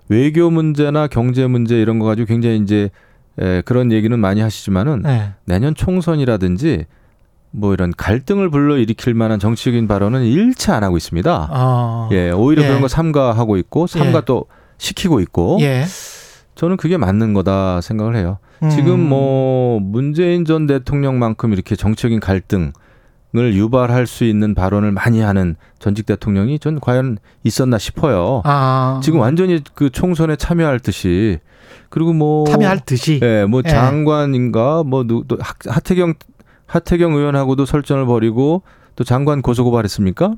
외교 문제나 경제 문제 이런 거 가지고 굉장히 이제 에, 그런 얘기는 많이 하시지만은 예. 내년 총선이라든지 뭐 이런 갈등을 불러 일으킬 만한 정치적인 발언은 일체 안 하고 있습니다. 어. 예, 오히려 예. 그런 거 삼가하고 있고 삼가 예. 또 시키고 있고 예. 저는 그게 맞는 거다 생각을 해요. 음. 지금 뭐 문재인 전 대통령만큼 이렇게 정치적인 갈등을 유발할 수 있는 발언을 많이 하는 전직 대통령이 전 과연 있었나 싶어요. 아. 지금 완전히 그 총선에 참여할 듯이 그리고 뭐 참여할 듯이. 예, 뭐 예. 장관인가 뭐또 하태경 하태경 의원하고도 설전을 벌이고 또 장관 고소 고발했습니까?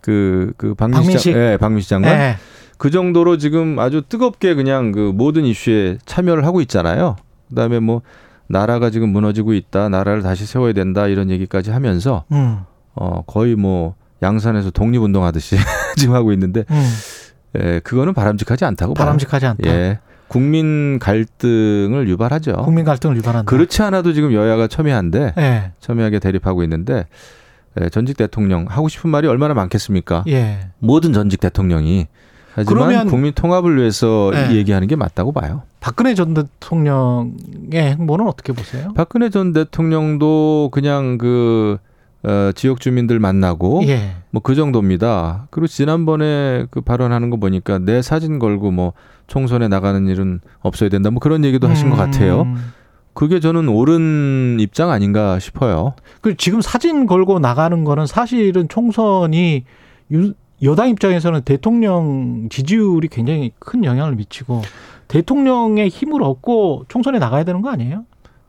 그, 그 박민식. 장, 예, 박민식 장관. 예. 그 정도로 지금 아주 뜨겁게 그냥 그 모든 이슈에 참여를 하고 있잖아요. 그다음에 뭐 나라가 지금 무너지고 있다, 나라를 다시 세워야 된다 이런 얘기까지 하면서 음. 어 거의 뭐 양산에서 독립운동 하듯이 지금 하고 있는데 음. 예, 그거는 바람직하지 않다고. 바람직하지 않다. 예, 국민 갈등을 유발하죠. 국민 갈등을 유발한다. 그렇지 않아도 지금 여야가 첨예한데 예. 첨예하게 대립하고 있는데 예, 전직 대통령 하고 싶은 말이 얼마나 많겠습니까? 예. 모든 전직 대통령이 하지만 그러면- 국민 통합을 위해서 네. 얘기하는 게 맞다고 봐요. 박근혜 전 대통령의 행보는 어떻게 보세요? 박근혜 전 대통령도 그냥 그 어, 지역 주민들 만나고 예. 뭐그 정도입니다. 그리고 지난번에 그 발언하는 거 보니까 내 사진 걸고 뭐 총선에 나가는 일은 없어야 된다. 뭐 그런 얘기도 하신 것 같아요. 음. 그게 저는 옳은 입장 아닌가 싶어요. 그 지금 사진 걸고 나가는 거는 사실은 총선이 윤- 여당 입장에서는 대통령 지지율이 굉장히 큰 영향을 미치고 대통령의 힘을 얻고 총선에 나가야 되는 거 아니에요?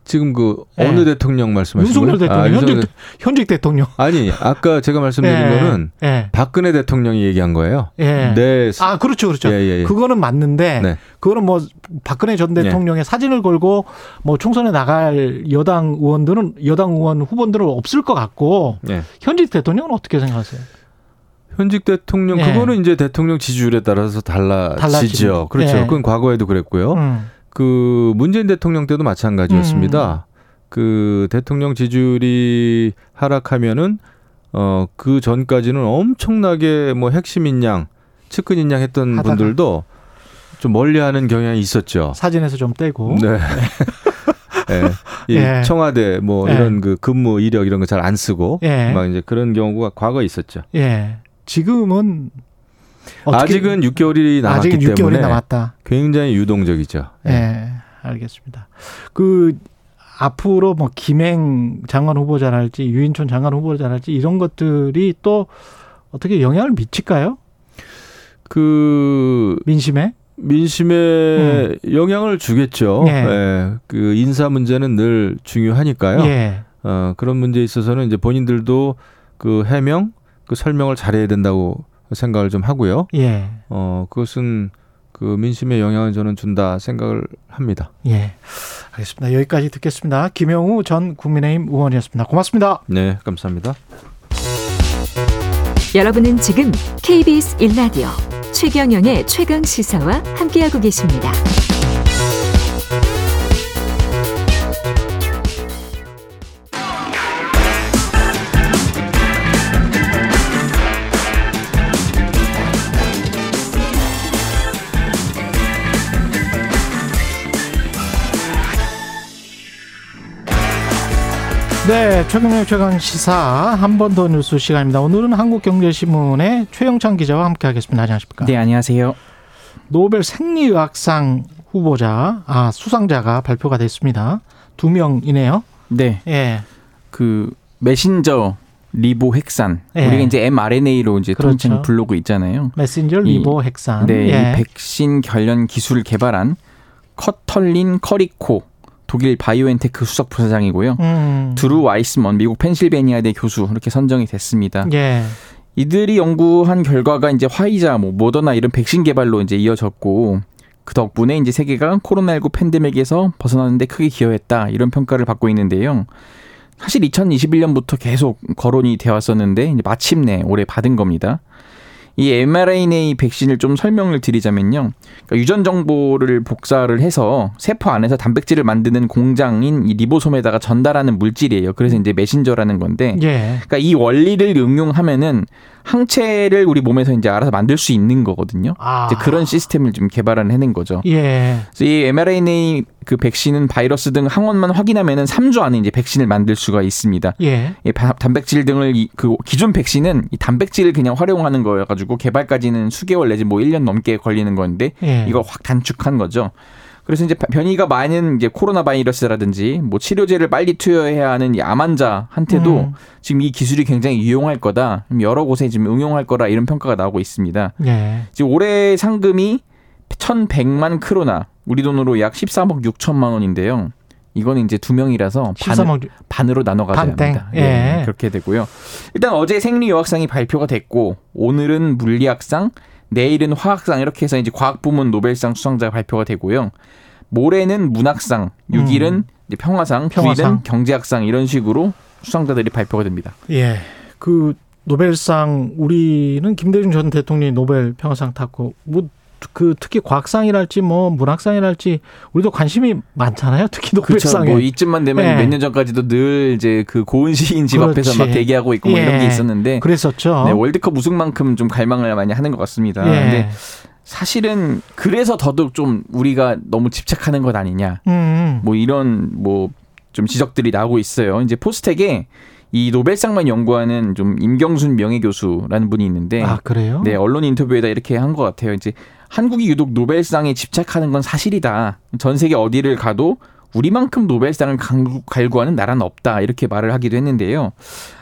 지금 그 네. 어느 대통령 말씀하시는 윤석열 거예요? 대통령, 아, 현직, 윤석열- 현직 대통령. 아니 아까 제가 말씀드린 예, 거는 예. 박근혜 대통령이 얘기한 거예요. 예. 네. 아, 그렇죠, 그렇죠. 예, 예, 예. 그거는 맞는데 네. 그거는 뭐 박근혜 전 대통령의 사진을 걸고 뭐 총선에 나갈 여당 의원들은 여당 의원 후보들은 없을 것 같고 예. 현직 대통령은 어떻게 생각하세요? 현직 대통령 예. 그거는 이제 대통령 지지율에 따라서 달라지죠. 그렇죠. 예. 그건 과거에도 그랬고요. 음. 그 문재인 대통령 때도 마찬가지였습니다. 그 대통령 지지율이 하락하면은 어 그 전까지는 엄청나게 뭐 핵심 인 양, 측근 인 양 했던 하다가. 분들도 좀 멀리하는 경향이 있었죠. 사진에서 좀 떼고. 네. 예. 이 예. 청와대 뭐 예. 이런 그 근무 이력 이런 거 잘 안 쓰고 예. 막 이제 그런 경우가 과거에 있었죠. 예. 지금은 아직은 6개월이 남았기 아직은 6개월이 때문에 남았다. 굉장히 유동적이죠. 예. 알겠습니다. 그 앞으로 뭐 김행 장관 후보자랄지 유인촌 장관 후보자랄지 이런 것들이 또 어떻게 영향을 미칠까요? 그 민심에? 민심에 영향을 주겠죠. 음. 예. 예. 그 인사 문제는 늘 중요하니까요. 예. 어, 그런 문제에 있어서는 이제 본인들도 그 해명, 그 설명을 잘해야 된다고 생각을 좀 하고요. 예. 어, 그것은 그 민심에 영향을 저는 준다 생각을 합니다. 예. 알겠습니다. 여기까지 듣겠습니다. 김영우 전 국민의힘 의원이었습니다. 고맙습니다. 네, 감사합니다. 여러분은 지금 KBS 1라디오 최경영의 최강 시사와 함께하고 계십니다. 네, 최경영 최강 시사 한 번 더 뉴스 시간입니다. 오늘은 한국경제신문의 최영찬 기자와 함께하겠습니다. 안녕하십니까? 네, 안녕하세요. 노벨 생리의학상 후보자, 아 수상자가 발표가 됐습니다. 두 명이네요. 네, 예, 그 메신저 리보 핵산. 예. 우리가 이제 mRNA로 이제 그렇죠. 통칭 부르고 있잖아요. 메신저 이- 리보 핵산. 네, 예. 이 백신 관련 기술을 개발한 커털린 커리코 독일 바이오엔테크 수석 부사장이고요. 음. 드루 와이스먼 미국 펜실베니아대 교수 이렇게 선정이 됐습니다. 예. 이들이 연구한 결과가 이제 화이자, 뭐 모더나 이런 백신 개발로 이제 이어졌고 그 덕분에 이제 세계가 코로나19 팬데믹에서 벗어나는데 크게 기여했다 이런 평가를 받고 있는데요. 사실 2021년부터 계속 거론이 되어 왔었는데 이제 마침내 올해 받은 겁니다. 이 mRNA 백신을 좀 설명을 드리자면요. 그러니까 유전 정보를 복사를 해서 세포 안에서 단백질을 만드는 공장인 이 리보솜에다가 전달하는 물질이에요. 그래서 이제 메신저라는 건데 예. 그러니까 이 원리를 응용하면은 항체를 우리 몸에서 이제 알아서 만들 수 있는 거거든요. 아. 이제 그런 시스템을 좀 개발을 해낸 거죠. 예. 그래서 이 mRNA 그 백신은 바이러스 등 항원만 확인하면은 3주 안에 이제 백신을 만들 수가 있습니다. 예. 이 바- 단백질 등을 이- 그 기존 백신은 이 단백질을 그냥 활용하는 거여 가지고 개발까지는 수개월 내지 뭐 1년 넘게 걸리는 건데 예. 이걸 확 단축한 거죠. 그래서 이제 변이가 많은 이제 코로나 바이러스라든지 뭐 치료제를 빨리 투여해야 하는 이 암 환자한테도 음. 지금 이 기술이 굉장히 유용할 거다. 여러 곳에 지금 응용할 거라 이런 평가가 나오고 있습니다. 예. 지금 올해 상금이 1,100만 크로나, 우리 돈으로 약 13억 6천만 원인데요. 이거는 이제 두 명이라서 반, 13억 반으로 나눠 가져야 반땡. 합니다. 예. 그렇게 되고요. 일단 어제 생리 여학상이 발표가 됐고 오늘은 물리학상, 내일은 화학상 이렇게 해서 이제 과학 부문 노벨상 수상자가 발표가 되고요. 모레는 문학상, 6일은 이제 평화상, 음. 평화상. 9일은 경제학상 이런 식으로 수상자들이 발표가 됩니다. 예. 그 노벨상 우리는 김대중 전 대통령이 노벨 평화상 탔고 뭐 그 특히 과학상이랄지 뭐 문학상이랄지 우리도 관심이 많잖아요. 특히 그렇죠. 노벨상에. 뭐 이쯤만 되면 예. 몇년 전까지도 늘 이제 그 고은 시인 집 그렇지. 앞에서 막 대기하고 있고 뭐 이런 게 예. 있었는데 그랬었죠. 네, 월드컵 우승만큼 좀 갈망을 많이 하는 것 같습니다. 예. 근데 사실은 그래서 더더욱 좀 우리가 너무 집착하는 것 아니냐. 음. 뭐 이런 뭐 좀 지적들이 나오고 있어요. 이제 포스텍에 이 노벨상만 연구하는 좀 임경순 명예교수라는 분이 있는데 아 그래요? 네, 언론 인터뷰에다 이렇게 한 것 같아요. 이제 한국이 유독 노벨상에 집착하는 건 사실이다. 전 세계 어디를 가도 우리만큼 노벨상을 갈구하는 나라는 없다. 이렇게 말을 하기도 했는데요.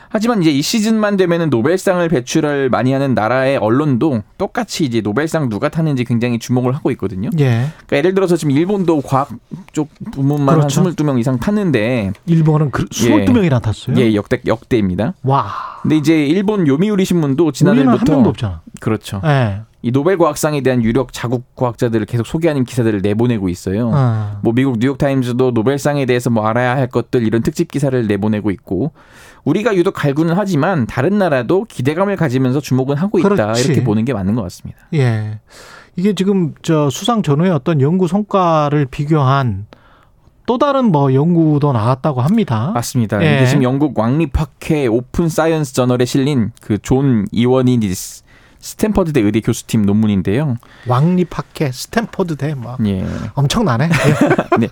하지만 이제 이 시즌만 되면은 노벨상을 배출을 많이 하는 나라의 언론도 똑같이 이제 노벨상 누가 타는지 굉장히 주목을 하고 있거든요. 예. 그러니까 예를 들어서 지금 일본도 과학 쪽 부문만 그렇죠. 한 22명 이상 탔는데 일본은 그 22명이나 탔어요. 예, 역대 역대입니다. 와. 근데 이제 일본 요미우리 신문도 우리는 한 명도 지난해부터 없잖아. 그렇죠. 예. 이 노벨 과학상에 대한 유력 자국 과학자들을 계속 소개하는 기사들을 내보내고 있어요. 어. 뭐 미국 뉴욕 타임즈도 노벨상에 대해서 뭐 알아야 할 것들 이런 특집 기사를 내보내고 있고 우리가 유독 갈구는 하지만 다른 나라도 기대감을 가지면서 주목은 하고 있다 그렇지. 이렇게 보는 게 맞는 것 같습니다. 예. 이게 지금 저 수상 전후에 어떤 연구 성과를 비교한 또 다른 뭐 연구도 나왔다고 합니다. 맞습니다. 예. 이게 지금 영국 왕립학회 Open Science 저널에 실린 그 존 이오아니디스 스탠퍼드대 의대 교수팀 논문인데요. 왕립학회 스탠퍼드대 뭐 예. 엄청나네. 네.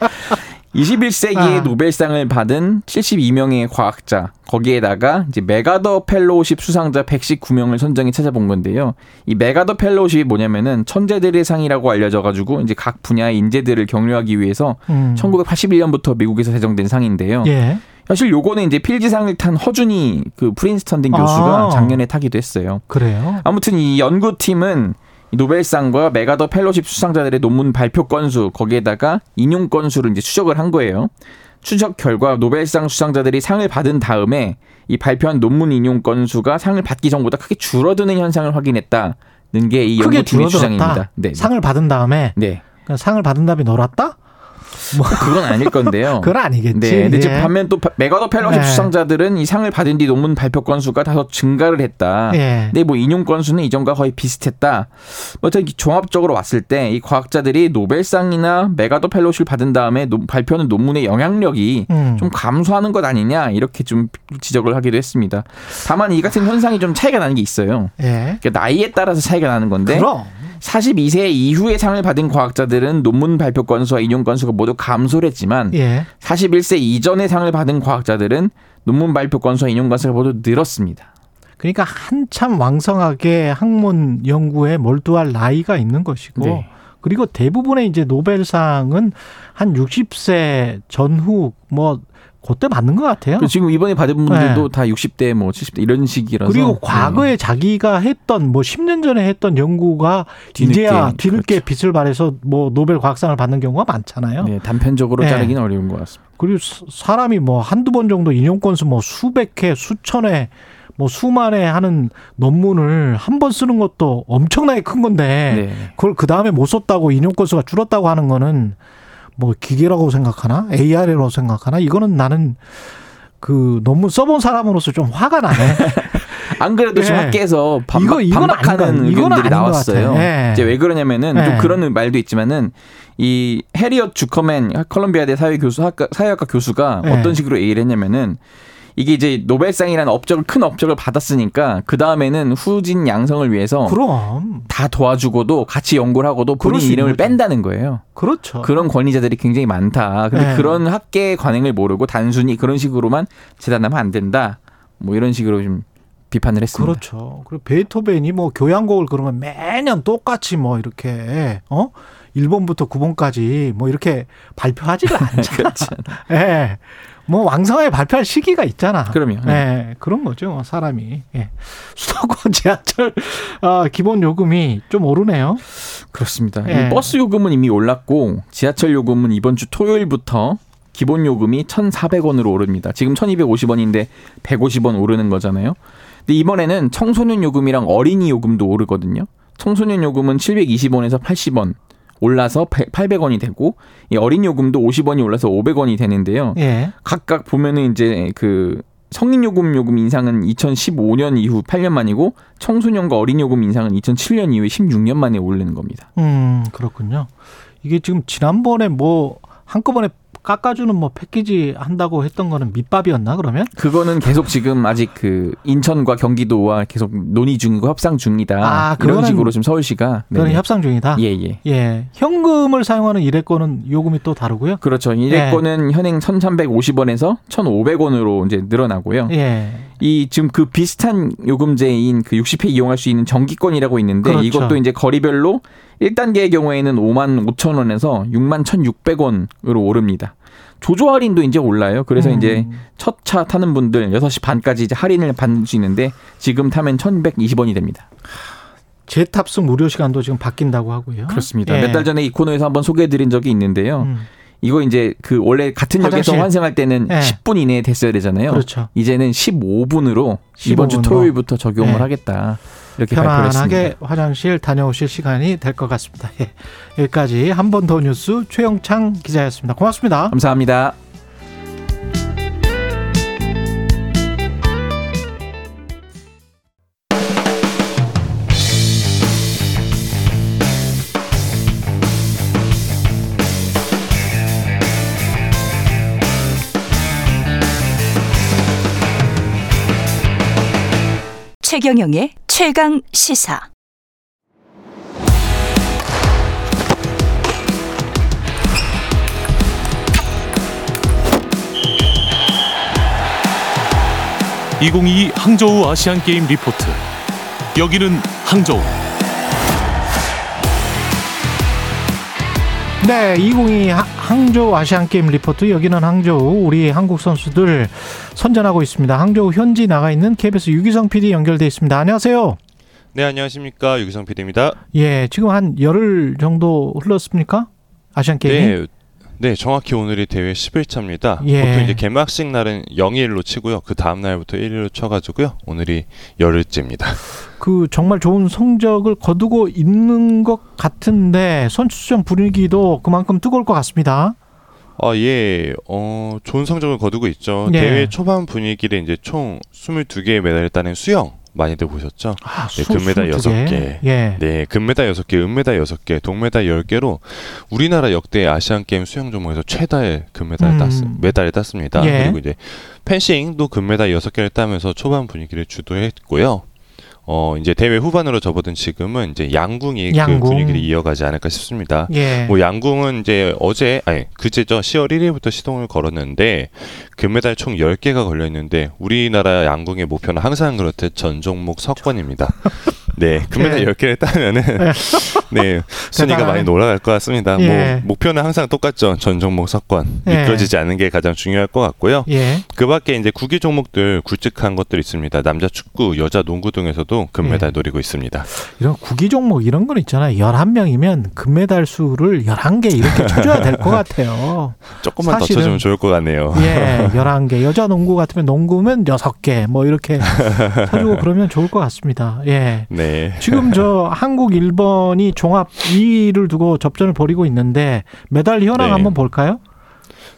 21세기의 아. 노벨상을 받은 72명의 과학자 거기에다가 이제 맥아더 fellowship 수상자 119명을 선정해 찾아본 건데요. 이 맥아더 fellowship이 뭐냐면은 천재들의 상이라고 알려져 가지고 이제 각 분야의 인재들을 격려하기 위해서 음. 1981년부터 미국에서 제정된 상인데요. 예. 사실 요거는 이제 필즈상을 탄 허준이 그 프린스턴대 교수가 아. 작년에 타기도 했어요. 그래요. 아무튼 이 연구팀은 이 노벨상과 맥아더 fellowship 수상자들의 논문 발표 건수 거기에다가 인용 건수를 이제 추적을 한 거예요. 추적 결과 노벨상 수상자들이 상을 받은 다음에 이 발표한 논문 인용 건수가 상을 받기 전보다 크게 줄어드는 현상을 확인했다는 게 이 연구팀의. 주장입니다. 네. 상을 받은 다음에 네. 그냥 상을 받은 다음에 놀았다? 그건 아닐 건데요. 그건 아니겠지. 네. 근데 예. 반면 또 맥아더 fellowship 네. 수상자들은 이 상을 받은 뒤 논문 발표 건수가 다소 증가를 했다. 예. 근데 뭐 인용 건수는 이전과 거의 비슷했다. 뭐 어쨌든 종합적으로 봤을 때 이 과학자들이 노벨상이나 맥아더 fellowship을 받은 다음에 노- 발표하는 논문의 영향력이 음. 좀 감소하는 것 아니냐 이렇게 좀 지적을 하기도 했습니다. 다만 이 같은 현상이 좀 차이가 나는 게 있어요. 예. 그러니까 나이에 따라서 차이가 나는 건데 그럼 42세 이후에 상을 받은 과학자들은 논문 발표 건수와 인용 건수가 모두 감소를 했지만 예. 41세 이전에 상을 받은 과학자들은 논문 발표 건수와 인용 건수가 모두 늘었습니다. 그러니까 한참 왕성하게 학문 연구에 몰두할 나이가 있는 것이고 네. 그리고 대부분의 이제 노벨상은 한 60세 전후 뭐 그때 맞는 것 같아요. 그 지금 이번에 받은 분들도 네. 다 60대 뭐 70대 이런 시기라서 그리고 네. 과거에 자기가 했던 뭐 10년 전에 했던 연구가 뒤늦게, 이제야 뒤늦게 그렇죠. 빛을 발해서 뭐 노벨 과학상을 받는 경우가 많잖아요. 네, 단편적으로 네. 자르기는 어려운 것 같습니다. 그리고 사- 사람이 뭐 한두 번 정도 인용 건수 뭐 수백 회, 수천 회, 뭐 수만 회 하는 논문을 한 번 쓰는 것도 엄청나게 큰 건데 네. 그걸 그 다음에 못 썼다고 인용 건수가 줄었다고 하는 거는 뭐 기계라고 생각하나 AR이라고 생각하나 이거는 나는 그 논문 써본 사람으로서 좀 화가 나네. 안 그래도 지금 네. 학계에서 반박, 이거- 반박하는 의견들이 나왔어요. 네. 이제 왜 그러냐면은 네. 좀 그런 말도 있지만은 이 해리엇 주커맨 컬럼비아대 사회 교수 학과, 사회학과 교수가 네. 어떤 식으로 얘기를 했냐면은 이게 이제 노벨상이라는 업적을 큰 업적을 받았으니까 그 다음에는 후진 양성을 위해서 그럼 다 도와주고도 같이 연구를 하고도 본인 이름을 거죠. 뺀다는 거예요. 그렇죠. 그런 권위자들이 굉장히 많다. 근데 네. 그런 학계의 관행을 모르고 단순히 그런 식으로만 재단하면 안 된다. 뭐 이런 식으로 좀 비판을 했습니다. 그렇죠. 그리고 베토벤이 뭐 교향곡을 그러면 매년 똑같이 뭐 이렇게 어 1번부터 9번까지 뭐 이렇게 발표하지가 않잖아. 그렇죠. 예. 뭐 왕성하게 발표할 시기가 있잖아. 그럼요. 예. 그런 거죠, 사람이. 예. 수도권 지하철 아, 기본 요금이 좀 오르네요. 그렇습니다. 예. 이 버스 요금은 이미 올랐고 지하철 요금은 이번 주 토요일부터 기본 요금이 1,400원으로 오릅니다. 지금 1,250원인데 150원 오르는 거잖아요. 근데 이번에는 청소년 요금이랑 어린이 요금도 오르거든요. 청소년 요금은 720원에서 80원 올라서 800원이 되고 이 어린이 요금도 50원이 올라서 500원이 되는데요. 예. 각각 보면은 이제 그 성인 요금 요금 인상은 2015년 이후 8년 만이고 청소년과 어린 요금 인상은 2007년 이후에 16년 만에 오르는 겁니다. 음, 그렇군요. 이게 지금 지난번에 뭐 한꺼번에 깎아주는 뭐 패키지 한다고 했던 거는 밑밥이었나 그러면? 그거는 계속 지금 아직 그 인천과 경기도와 계속 논의 중이고 협상 중이다. 아, 그거는- 식으로 지금 서울시가 네네. 협상 중이다. 예, 예. 예. 현금을 사용하는 일회권은 요금이 또 다르고요. 그렇죠. 네. 이래권은 현행 1,350원에서 1,500원으로 이제 늘어나고요. 예. 이 지금 그 비슷한 요금제인 그 60회 이용할 수 있는 정기권이라고 있는데 그렇죠. 이것도 이제 거리별로 1단계의 경우에는 5만 5천 원에서 6만 1,600원으로 오릅니다. 조조 할인도 이제 올라요. 그래서 음. 이제 첫 차 타는 분들 6시 반까지 이제 할인을 받을 수 있는데 지금 타면 1,120원이 됩니다. 재탑승 무료 시간도 지금 바뀐다고 하고요. 그렇습니다. 예. 몇달 전에 이 코너에서 한번 소개해 드린 적이 있는데요. 음, 이거 이제 그 원래 같은 역에서 화장실. 환승할 때는 예. 10분 이내에 됐어야 되잖아요. 그렇죠. 이제는 15분으로 이번 주 15분으로. 토요일부터 적용을 네. 하겠다. 이렇게. 편안하게 화장실 다녀오실 시간이 될 것 같습니다. 예. 여기까지 한 번 더 뉴스 최영창 기자였습니다. 고맙습니다. 감사합니다. 최경영의 최강 시사. (2022) 항저우 아시안 게임 리포트 여기는 항저우 네, 2022 하- 항저우 아시안 게임 리포트 여기는 항저우 우리 한국 선수들 선전하고 있습니다. 항저우 현지 나가 있는 KBS 유기성 PD 연결돼 있습니다. 안녕하세요. 네 안녕하십니까 유기성 PD입니다. 예, 지금 한 열흘 정도 흘렀습니까? 아시안 게임이? 네, 네 정확히 오늘이 대회 10일차입니다. 예. 보통 이제 개막식 날은 0일로 치고요. 그 다음 날부터 1일로 쳐가지고요. 오늘이 열흘째입니다. 그 정말 좋은 성적을 거두고 있는 것 같은데 선수전 분위기도 그만큼 뜨거울 것 같습니다. 아 예, 어 좋은 성적을 거두고 있죠. 예. 대회 초반 분위기를 이제 총 22개의 메달을 따낸 수영 많이들 보셨죠? 아, 네, 수- 금메달 22 개. 6개. 예. 네, 금메달 6개, 은메달 6개, 동메달 10개로 우리나라 역대 아시안 게임 수영 종목에서 최다의 금메달을 음. 땄 메달을 땄습니다. 예. 그리고 이제 펜싱도 금메달 6개를 따면서 초반 분위기를 주도했고요. 어, 이제 대회 후반으로 접어든 지금은 이제 양궁이 양궁. 그 분위기를 이어가지 않을까 싶습니다. 예. 뭐 양궁은 이제 어제 아니 그제죠 10월 1일부터 시동을 걸었는데 금메달 총 10개가 걸려 있는데 우리나라 양궁의 목표는 항상 그렇듯 전 종목 석권입니다. 네, 금메달 예. 10개를 따면은 네, 순위가. 많이 올라갈 것 같습니다. 예. 뭐 목표는 항상 똑같죠. 전 종목 석권. 예. 미끄러지지 않는 게 가장 중요할 것 같고요. 예. 그 밖에 이제 구기 종목들 굵직한 것들 있습니다. 남자 축구, 여자 농구 등에서도 금메달 예. 노리고 있습니다. 이런 구기 종목 이런 건 있잖아요. 11명이면 금메달 수를 11개 이렇게 쳐줘야 될 것 같아요. 조금만 더 쳐주면 좋을 것 같네요. 예, 11개. 여자 농구 같으면 농구면 6개. 뭐 이렇게 쳐주고 그러면 좋을 것 같습니다. 예. 네. 지금 저 한국, 일본이 종합 2위를 두고 접전을 벌이고 있는데 메달 현황 네. 한번 볼까요?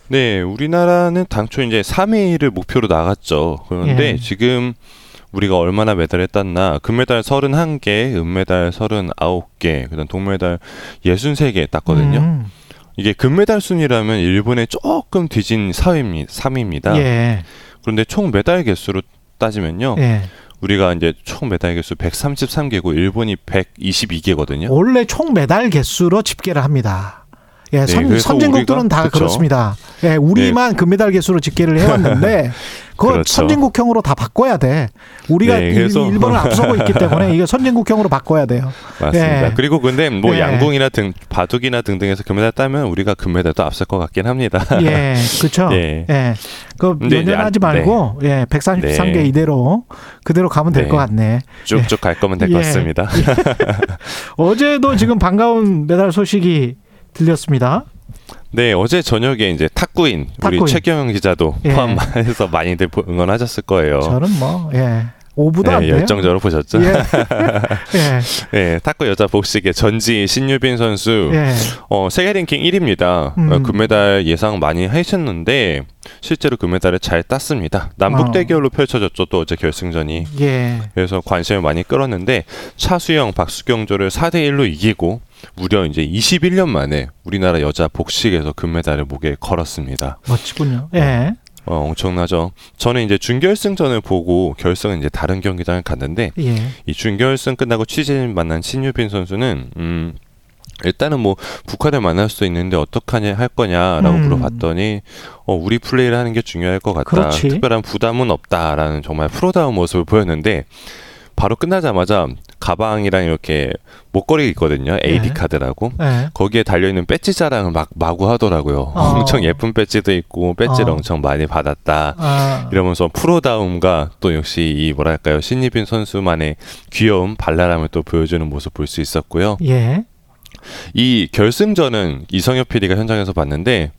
네, 우리나라는 당초 이제 3위를 목표로 나갔죠. 그런데 예. 지금 우리가 얼마나 메달을 땄나 금메달 31개, 은메달 39개, 그다음 동메달 63개 땄거든요. 음, 이게 금메달 순이라면 일본에 조금 뒤진 4위입니다. 3위입니다. 예. 그런데 총 메달 개수로 따지면요. 예. 우리가 이제 총 메달 개수 133개고 일본이 122개거든요. 원래 총 메달 개수로 집계를 합니다. 예, 선, 그래서 선진국들은 우리가- 다 그쵸. 그렇습니다 예, 우리만 금메달 개수로 집계를 해왔는데, 그거 그렇죠. 선진국형으로 다 바꿔야 돼. 우리가 네, 일- 그래서- 일본을 앞서고 있기 때문에 이게 선진국형으로 바꿔야 돼요. 맞습니다. 예. 그리고 근데 뭐 예. 양궁이나 등 바둑이나 등등에서 금메달 따면 우리가 금메달도 앞설 것 같긴 합니다. 예, 그렇죠. 예. 예. 그 연연하지 안- 말고 예, 133개 네. 이대로 그대로 가면 될 네. 것 같네. 쭉쭉 갈 거면 될것 예. 같습니다. 어제도 지금 반가운 메달 소식이 들렸습니다. 네, 어제 저녁에 이제 탁구인 우리 탁구인. 최경영 기자도 예. 포함해서 많이들 보- 응원하셨을 거예요. 저는 뭐 예. 오보도 안 네. 열정적으로 보셨죠? 예. 예. 네, 탁구 여자 복식의 전지 신유빈 선수 예. 어, 세계 랭킹 1위입니다. 음. 어, 금메달 예상 많이 하셨는데 실제로 금메달을 잘 땄습니다. 남북 어. 대결로 펼쳐졌죠. 또 어제 결승전이. 예. 그래서 관심을 많이 끌었는데 차수영, 박수경조를 4대 1로 이기고 무려 이제 21년 만에 우리나라 여자 복식에서 금메달을 목에 걸었습니다. 멋지군요. 예. 어, 엄청나죠. 저는 이제 준결승전을 보고 결승은 이제 다른 경기장을 갔는데 예. 이 준결승 끝나고 취재진 만난 신유빈 선수는 음 일단은 뭐 북한을 만날 수도 있는데 어떡하냐 할 거냐라고 음. 물어봤더니 어 우리 플레이를 하는 게 중요할 것 같다. 그렇지. 특별한 부담은 없다라는 정말 프로다운 모습을 보였는데 바로 끝나자마자 가방이랑 이렇게 목걸이 있거든요. AD 네. 카드라고. 예. 거기에 달려 있는 배지 자랑을 막 마구 하더라고요. 어. 엄청 예쁜 배지도 있고 배지를 어. 엄청 많이 받았다. 아. 이러면서 프로다움과 또 역시 이 뭐랄까요 신입인 선수만의 귀여운 발랄함을 또 보여주는 모습 볼 수 있었고요. 예. 이 결승전은 이성엽 PD가 현장에서 봤는데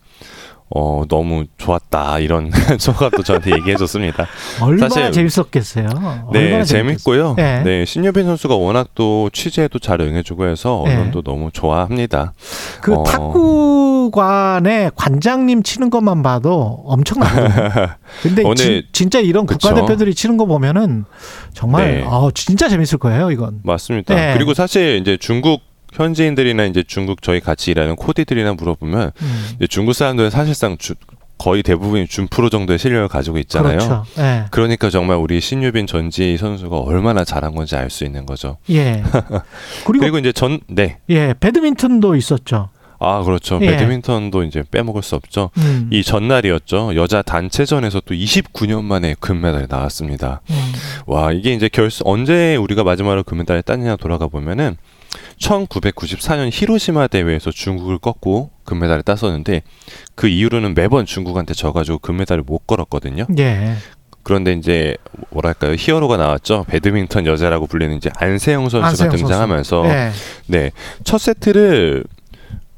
어 너무 좋았다 이런 소감도 저한테 얘기해줬습니다. 얼마나 사실- 재밌었겠어요. 네 얼마나 재밌고요. 예. 네 신유빈 선수가 워낙 또 취재도 잘 응해주고 해서 예. 언론도 너무 좋아합니다. 그 어. 탁구관의 관장님 치는 것만 봐도 엄청나거든요. 근데 오늘- 진, 진짜 이런 그쵸. 국가대표들이 치는 거 보면은 정말 네. 어, 진짜 재밌을 거예요, 이건. 맞습니다. 네. 그리고 사실 이제 중국 현지인들이나 이제 중국 저희 같이 일하는 코디들이나 물어보면 음. 중국 사람들은 사실상 주- 거의 대부분이 준 프로 정도의 실력을 가지고 있잖아요. 그렇죠. 예. 그러니까 정말 우리 신유빈 전지 선수가 얼마나 잘한 건지 알 수 있는 거죠. 예. 그리고, 그리고 이제 전 네. 예, 배드민턴도 있었죠. 아, 그렇죠. 예. 배드민턴도 이제 빼먹을 수 없죠. 음. 이 전날이었죠. 여자 단체전에서 또 29년 만에 금메달이 나왔습니다. 음. 와, 이게 이제 결승 언제 우리가 마지막으로 금메달을 땄느냐 돌아가 보면은 1994년 히로시마 대회에서 중국을 꺾고 금메달을 땄었는데 그 이후로는 매번 중국한테 져가지고 금메달을 못 걸었거든요. 예. 그런데 이제 뭐랄까요 히어로가 나왔죠. 배드민턴 여자라고 불리는 이제 안세영 선수가 안세영 선수. 등장하면서 예. 네. 첫 세트를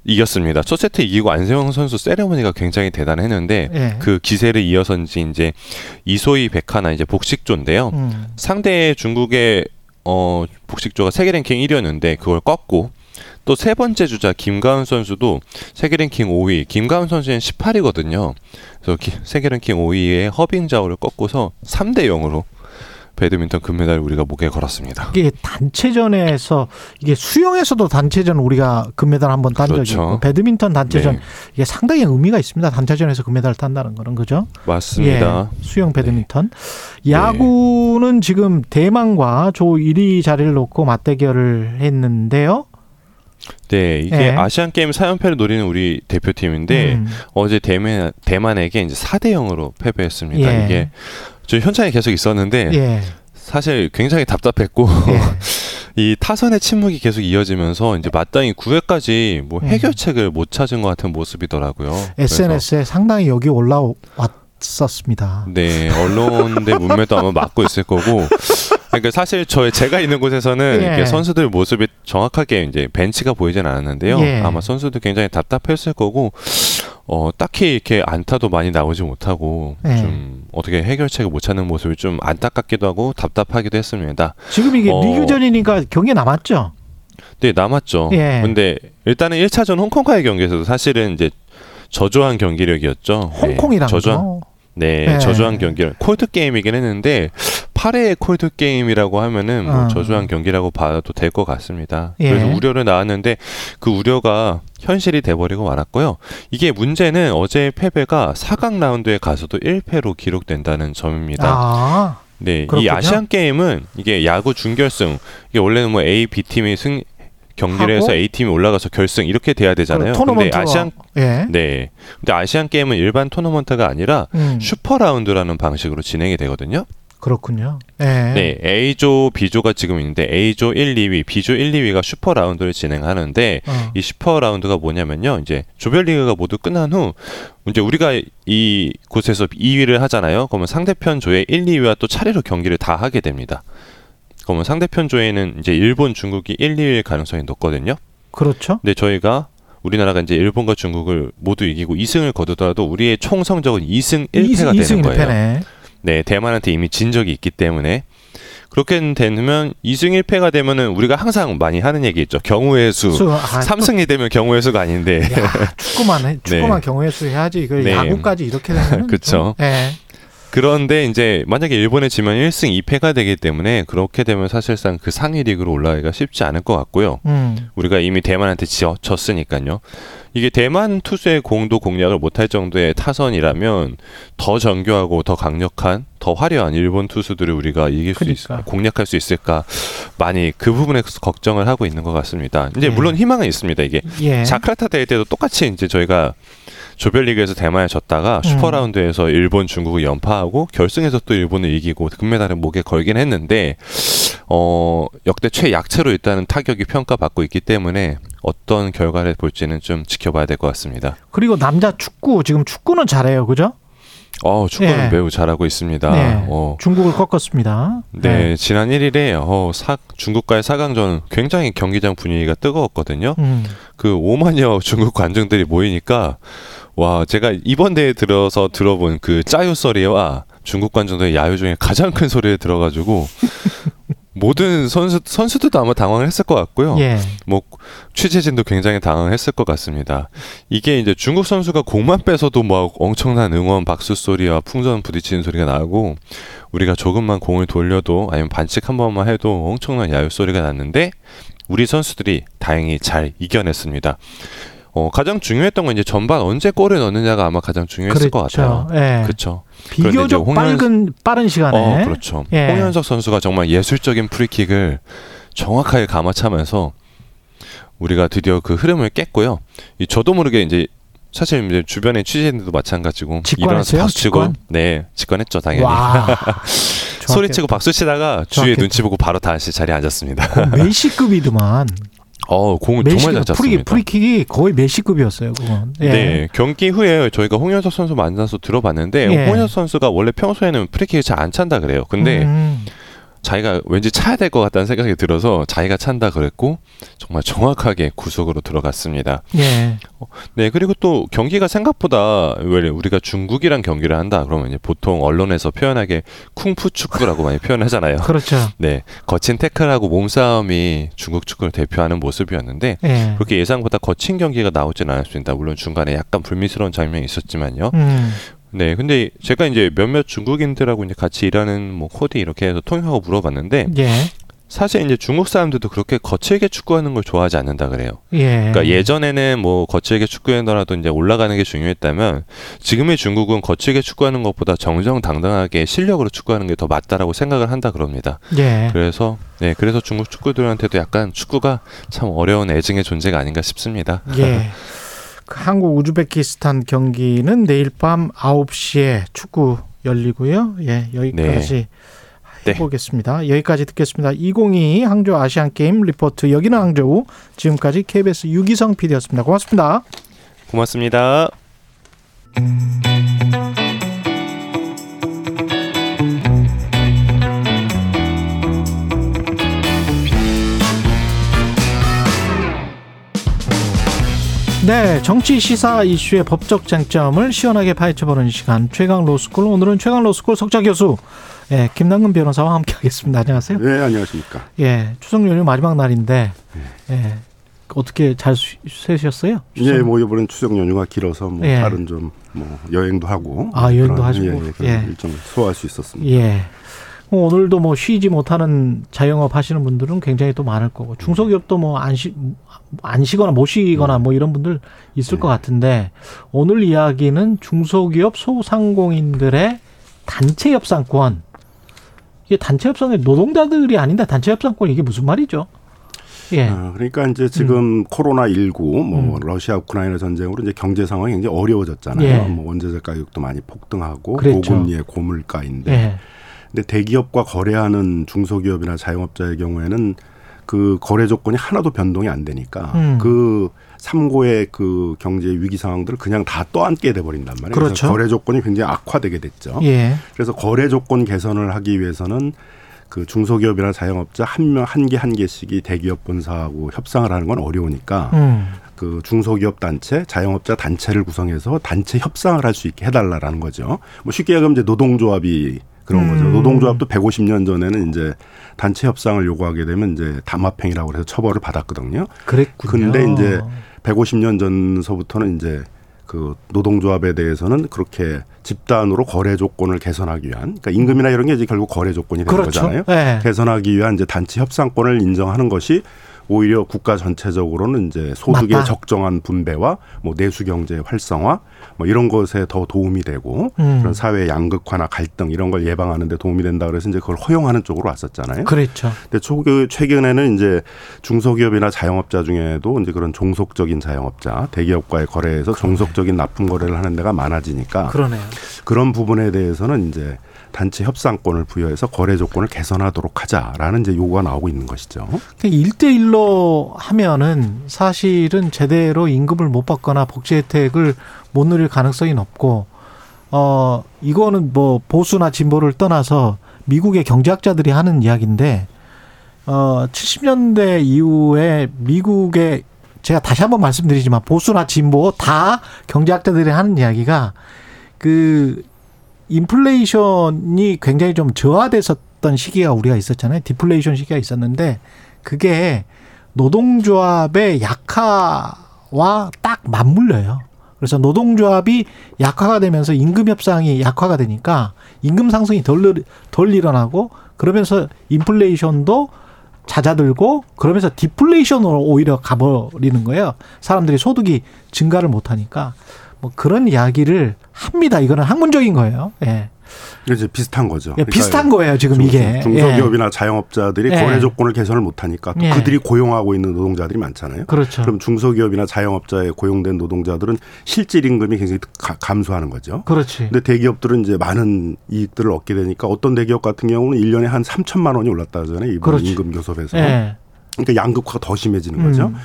이겼습니다. 첫 세트 이기고 안세영 선수 세레머니가 굉장히 대단했는데 예. 그 기세를 이어서인지 이제 이소희 백하나 이제 복식조인데요. 음. 상대 중국의 어 복식조가 세계 랭킹 1위였는데 그걸 꺾고 또 세 번째 주자 김가은 선수도 세계 랭킹 5위, 김가은 선수는 18위거든요. 그래서 기- 세계 랭킹 5위의 허빙자오를 꺾고서 3대 0으로 배드민턴 금메달 우리가 목에 걸었습니다. 이게 단체전에서 이게 수영에서도 단체전 우리가 금메달 한번딴 적이 그렇죠. 있고 배드민턴 단체전 네, 이게 상당히 의미가 있습니다. 단체전에서 금메달 딴다는 거는 그죠? 맞습니다. 예, 수영 배드민턴. 네. 야구는 지금 대만과 조 1위 자리를 놓고 맞대결을 했는데요. 네, 이게 예. 아시안 게임 4연패를 노리는 우리 대표팀인데 음, 어제 대만 대만에게 이제 4대 0으로 패배했습니다. 예. 이게 저 현장에 계속 있었는데 예. 사실 굉장히 답답했고 예. 이 타선의 침묵이 계속 이어지면서 이제 마땅히 9회까지 뭐 음. 해결책을 못 찾은 것 같은 모습이더라고요. SNS에 상당히 여기 올라왔었습니다. 네, 언론의 문매도 아마 막고 있을 거고. 그러니까 사실 저 제가 있는 곳에서는 예. 이렇게 선수들 모습이 정확하게 이제 벤치가 보이진 않았는데요. 예. 아마 선수들 굉장히 답답했을 거고 어 딱히 이렇게 안타도 많이 나오지 못하고 예. 좀 어떻게 해결책을 못 찾는 모습이 좀 안타깝기도 하고 답답하기도 했습니다. 지금 이게 어. 리그전이니까 경기 남았죠? 네, 남았죠. 예. 근데 일단은 1차전 홍콩과의 경기에서도 사실은 이제 저조한 경기력이었죠. 네, 홍콩이랑 저조한 거. 네, 네. 저조한 경기. 콜드 게임이긴 했는데 8회의 콜드 게임이라고 하면은 뭐 어. 저조한 경기라고 봐도 될 것 같습니다. 예. 그래서 우려를 나왔는데 그 우려가 현실이 돼버리고 말았고요. 이게 문제는 어제의 패배가 4강 라운드에 가서도 1패로 기록된다는 점입니다. 아, 네, 이 그렇군요. 아시안 게임은 이게 야구 준결승 이게 원래는 뭐 A, B 팀이 승 경기를? 해서 A 팀이 올라가서 결승 이렇게 돼야 되잖아요. 근데 아시안 예. 네, 근데 아시안 게임은 일반 토너먼트가 아니라 음, 슈퍼 라운드라는 방식으로 진행이 되거든요. 그렇군요. 예. 네, A조, B조가 지금 있는데 A조 1, 2위, B조 1, 2위가 슈퍼 라운드를 진행하는데 어. 이 슈퍼 라운드가 뭐냐면요. 이제 조별리그가 모두 끝난 후 이제 우리가 이 조에서 2위를 하잖아요. 그러면 상대편 조의 1, 2위와 또 차례로 경기를 다 하게 됩니다. 그러면 상대편 조에는 이제 일본, 중국이 1, 2위일 가능성이 높거든요. 그렇죠. 근데 저희가 우리나라가 이제 일본과 중국을 모두 이기고 2승을 거두더라도 우리의 총 성적은 2승 1패가 되는 거예요. 1패네. 네, 대만한테 이미 진 적이 있기 때문에 그렇게 되면 2승 1패가 되면은 우리가 항상 많이 하는 얘기 있죠. 경우의 수. 수, 아, 3승이 되면 경우의 수가 아닌데. 또, 야, 축구만 해. 축구만 네. 경우의 수 해야지. 그 네. 야구까지 이렇게 되면 그쵸. 예. 그런데 이제 만약에 일본에 지면 1승 2패가 되기 때문에 그렇게 되면 사실상 그 상위 리그로 올라가기가 쉽지 않을 것 같고요. 음. 우리가 이미 대만한테 지- 졌으니까요. 이게 대만 투수의 공도 공략을 못할 정도의 타선이라면 더 정교하고 더 강력한 더 화려한 일본 투수들을 우리가 이길 수 있, 그러니까. 공략할 수 있을까 많이 그 부분에 걱정을 하고 있는 것 같습니다. 이제 예. 물론 희망은 있습니다. 이게 예. 자카르타 대회 때도 똑같이 이제 저희가 조별리그에서 대만에 졌다가 음. 슈퍼라운드에서 일본, 중국을 연파하고 결승에서 또 일본을 이기고 금메달을 목에 걸긴 했는데 어 역대 최약체로 일단은 타격이 평가받고 있기 때문에 어떤 결과를 볼지는 좀 지켜봐야 될 것 같습니다. 그리고 남자 축구 지금 축구는 잘해요. 그죠? 어 축구는 예. 매우 잘하고 있습니다. 네. 어, 중국을 꺾었습니다. 네, 지난 1일에 어, 사, 중국과의 4강전 굉장히 경기장 분위기가 뜨거웠거든요. 음. 그 5만여 중국 관중들이 모이니까 와 제가 이번 대회 들어서 들어본 그 짜요 소리와 중국 관중들의 야유 중에 가장 큰 소리를 들어가지고 모든 선수 선수들도 아마 당황했을 것 같고요. 예. 뭐 취재진도 굉장히 당황했을 것 같습니다. 이게 이제 중국 선수가 공만 빼서도 막 엄청난 응원 박수 소리와 풍선 부딪히는 소리가 나고 우리가 조금만 공을 돌려도 아니면 반칙 한 번만 해도 엄청난 야유 소리가 났는데 우리 선수들이 다행히 잘 이겨냈습니다. 어, 가장 중요했던 건 이제 전반 언제 골을 넣느냐가 아마 가장 중요했을 것 같아요. 예. 그렇죠. 비교적 홍현- 빠른 빠른 시간에 어, 그렇죠. 예. 홍현석 선수가 정말 예술적인 프리킥을 정확하게 감아차면서 우리가 드디어 그 흐름을 깼고요. 이 저도 모르게 이제 사실 이제 주변의 취재진들도 마찬가지고? 일어나서 박수 치고 직관? 네 직관했죠 당연히 와. 소리치고 박수 치다가 주위에. 눈치 보고 바로 다시 자리에 앉았습니다. 메시급이더만. 어 공을 정말 잘 찼습니다. 프리 프리킥이 거의 메시급이었어요. 그건. 예. 네 경기 후에 저희가 홍현석 선수 만나서 들어봤는데 예. 홍현석 선수가 원래 평소에는 프리킥을 잘 안 찬다 그래요. 근데 음. 자기가 왠지 차야 될 것 같다는 생각이 들어서 자기가 찬다 그랬고 정말 정확하게 구석으로 들어갔습니다. 예. 네 그리고 또 경기가 생각보다 왜 우리가 중국이랑 경기를 한다 그러면 이제 보통 언론에서 표현하게 쿵푸 축구라고 많이 표현하잖아요. 그렇죠. 네 거친 태클하고 몸싸움이 중국 축구를 대표하는 모습이었는데 예. 그렇게 예상보다 거친 경기가 나오진 않았습니다. 물론 중간에 약간 불미스러운 장면이 있었지만요. 음. 네, 근데 제가 이제 몇몇 중국인들하고 이제 같이 일하는 뭐 코디 이렇게 해서 통역하고 물어봤는데 예. 사실 이제 중국 사람들도 그렇게 거칠게 축구하는 걸 좋아하지 않는다 그래요. 예. 그러니까 예전에는 뭐 거칠게 축구하더라도 이제 올라가는 게 중요했다면 지금의 중국은 거칠게 축구하는 것보다 정정당당하게 실력으로 축구하는 게 더 맞다라고 생각을 한다 그럽니다. 예. 그래서 네, 그래서 중국 축구들한테도 약간 축구가 참 어려운 애증의 존재가 아닌가 싶습니다. 예. 그 한국 우즈베키스탄 경기는 내일 밤 9시에 축구 열리고요. 예, 여기까지 네. 해보겠습니다. 여기까지 듣겠습니다. 2022 항저우 아시안 게임 리포트 여기는 항저우 지금까지 KBS 유기성 PD였습니다. 고맙습니다. 고맙습니다. 네, 정치 시사 이슈의 법적 쟁점을 시원하게 파헤쳐보는 시간 최강 로스쿨 오늘은 최강 로스쿨 석자 교수 예, 김남근 변호사와 함께하겠습니다. 안녕하세요. 네, 안녕하십니까. 예, 추석 연휴 마지막 날인데 예, 어떻게 잘 쉬- 쉬셨어요? 예, 뭐 이번엔 추석 연휴가 길어서 뭐 예. 다른 좀 뭐 여행도 하고 아, 여행도 그런, 하시고. 예, 예, 그런 예. 일정을 소화할 수 있었습니다. 예. 뭐 오늘도 뭐 쉬지 못하는 자영업 하시는 분들은 굉장히 또 많을 거고 중소기업도 뭐 안 쉬, 안 쉬거나 못 쉬거나 뭐 이런 분들 있을 것 같은데 오늘 이야기는 중소기업 소상공인들의 단체 협상권 이게 단체 협상이 노동자들이 아닌데 단체 협상권 이게 무슨 말이죠? 예. 아, 그러니까 이제 지금 코로나 19, 뭐 음. 러시아 우크라이나 전쟁으로 이제 경제 상황이 굉장히 어려워졌잖아요. 예. 뭐 원자재 가격도 많이 폭등하고 그랬죠. 고금리의 고물가인데, 예. 근데 대기업과 거래하는 중소기업이나 자영업자의 경우에는 그 거래 조건이 하나도 변동이 안 되니까 음. 그 삼고의 그 경제 위기 상황들을 그냥 다 떠안게 돼 버린단 말이에요. 그렇죠. 거래 조건이 굉장히 악화되게 됐죠. 예. 그래서 거래 조건 개선을 하기 위해서는 그 중소기업이나 자영업자 한 명 한 개한 개씩이 대기업 본사하고 협상을 하는 건 어려우니까 음. 그 중소기업 단체, 자영업자 단체를 구성해서 단체 협상을 할 수 있게 해달라라는 거죠. 뭐 쉽게 얘기하면 이제 노동조합이 그런 음. 거죠. 노동조합도 150년 전에는 이제 단체 협상을 요구하게 되면 이제 담합행위라고 해서 처벌을 받았거든요. 그랬군요. 근데 이제 150년 전서부터는 이제 그 노동조합에 대해서는 그렇게 집단으로 거래 조건을 개선하기 위한 그러니까 임금이나 이런 게 이제 결국 거래 조건이 되는 그렇죠. 거잖아요. 예. 개선하기 위한 이제 단체 협상권을 인정하는 것이 오히려 국가 전체적으로는 이제 소득의 맞다. 적정한 분배와 뭐 내수 경제 활성화 뭐 이런 것에 더 도움이 되고 음. 그런 사회 양극화나 갈등 이런 걸 예방하는 데 도움이 된다 그래서 이제 그걸 허용하는 쪽으로 왔었잖아요. 그랬죠. 근데 초, 최근에는 이제 중소기업이나 자영업자 중에도 이제 그런 종속적인 자영업자, 대기업과의 거래에서 종속적인 납품 거래를 하는 데가 많아지니까 그러네요. 그런 부분에 대해서는 이제 단체 협상권을 부여해서 거래 조건을 개선하도록 하자라는 이제 요구가 나오고 있는 것이죠. 일대일로 하면은 사실은 제대로 임금을 못 받거나 복지 혜택을 못 누릴 가능성이 높고 어 이거는 뭐 보수나 진보를 떠나서 미국의 경제학자들이 하는 이야기인데 어 70년대 이후에 미국의 제가 다시 한번 말씀드리지만 보수나 진보 다 경제학자들이 하는 이야기가 그 인플레이션이 굉장히 좀 저하됐었던 시기가 우리가 있었잖아요. 디플레이션 시기가 있었는데 그게 노동조합의 약화와 딱 맞물려요. 그래서 노동조합이 약화가 되면서 임금 협상이 약화가 되니까 임금 상승이 덜, 덜 일어나고 그러면서 인플레이션도 잦아들고 그러면서 디플레이션으로 오히려 가버리는 거예요. 사람들이 소득이 증가를 못하니까 뭐 그런 이야기를 합니다. 이거는 학문적인 거예요. 예. 이제 비슷한 거죠. 예, 비슷한 거예요, 지금 중- 이게. 중소기업이나 자영업자들이 예. 거래 조건을 개선을 못 하니까 또 예. 그들이 고용하고 있는 노동자들이 많잖아요. 그렇죠. 그럼 중소기업이나 자영업자에 고용된 노동자들은 실질 임금이 굉장히 가- 감소하는 거죠. 그렇지. 근데 대기업들은 이제 많은 이익들을 얻게 되니까 어떤 대기업 같은 경우는 일년에 한 3천만 원이 올랐다 그러잖아요. 이번 그렇지. 임금 교섭에서. 예. 그러니까 양극화가 더 심해지는 거죠. 음.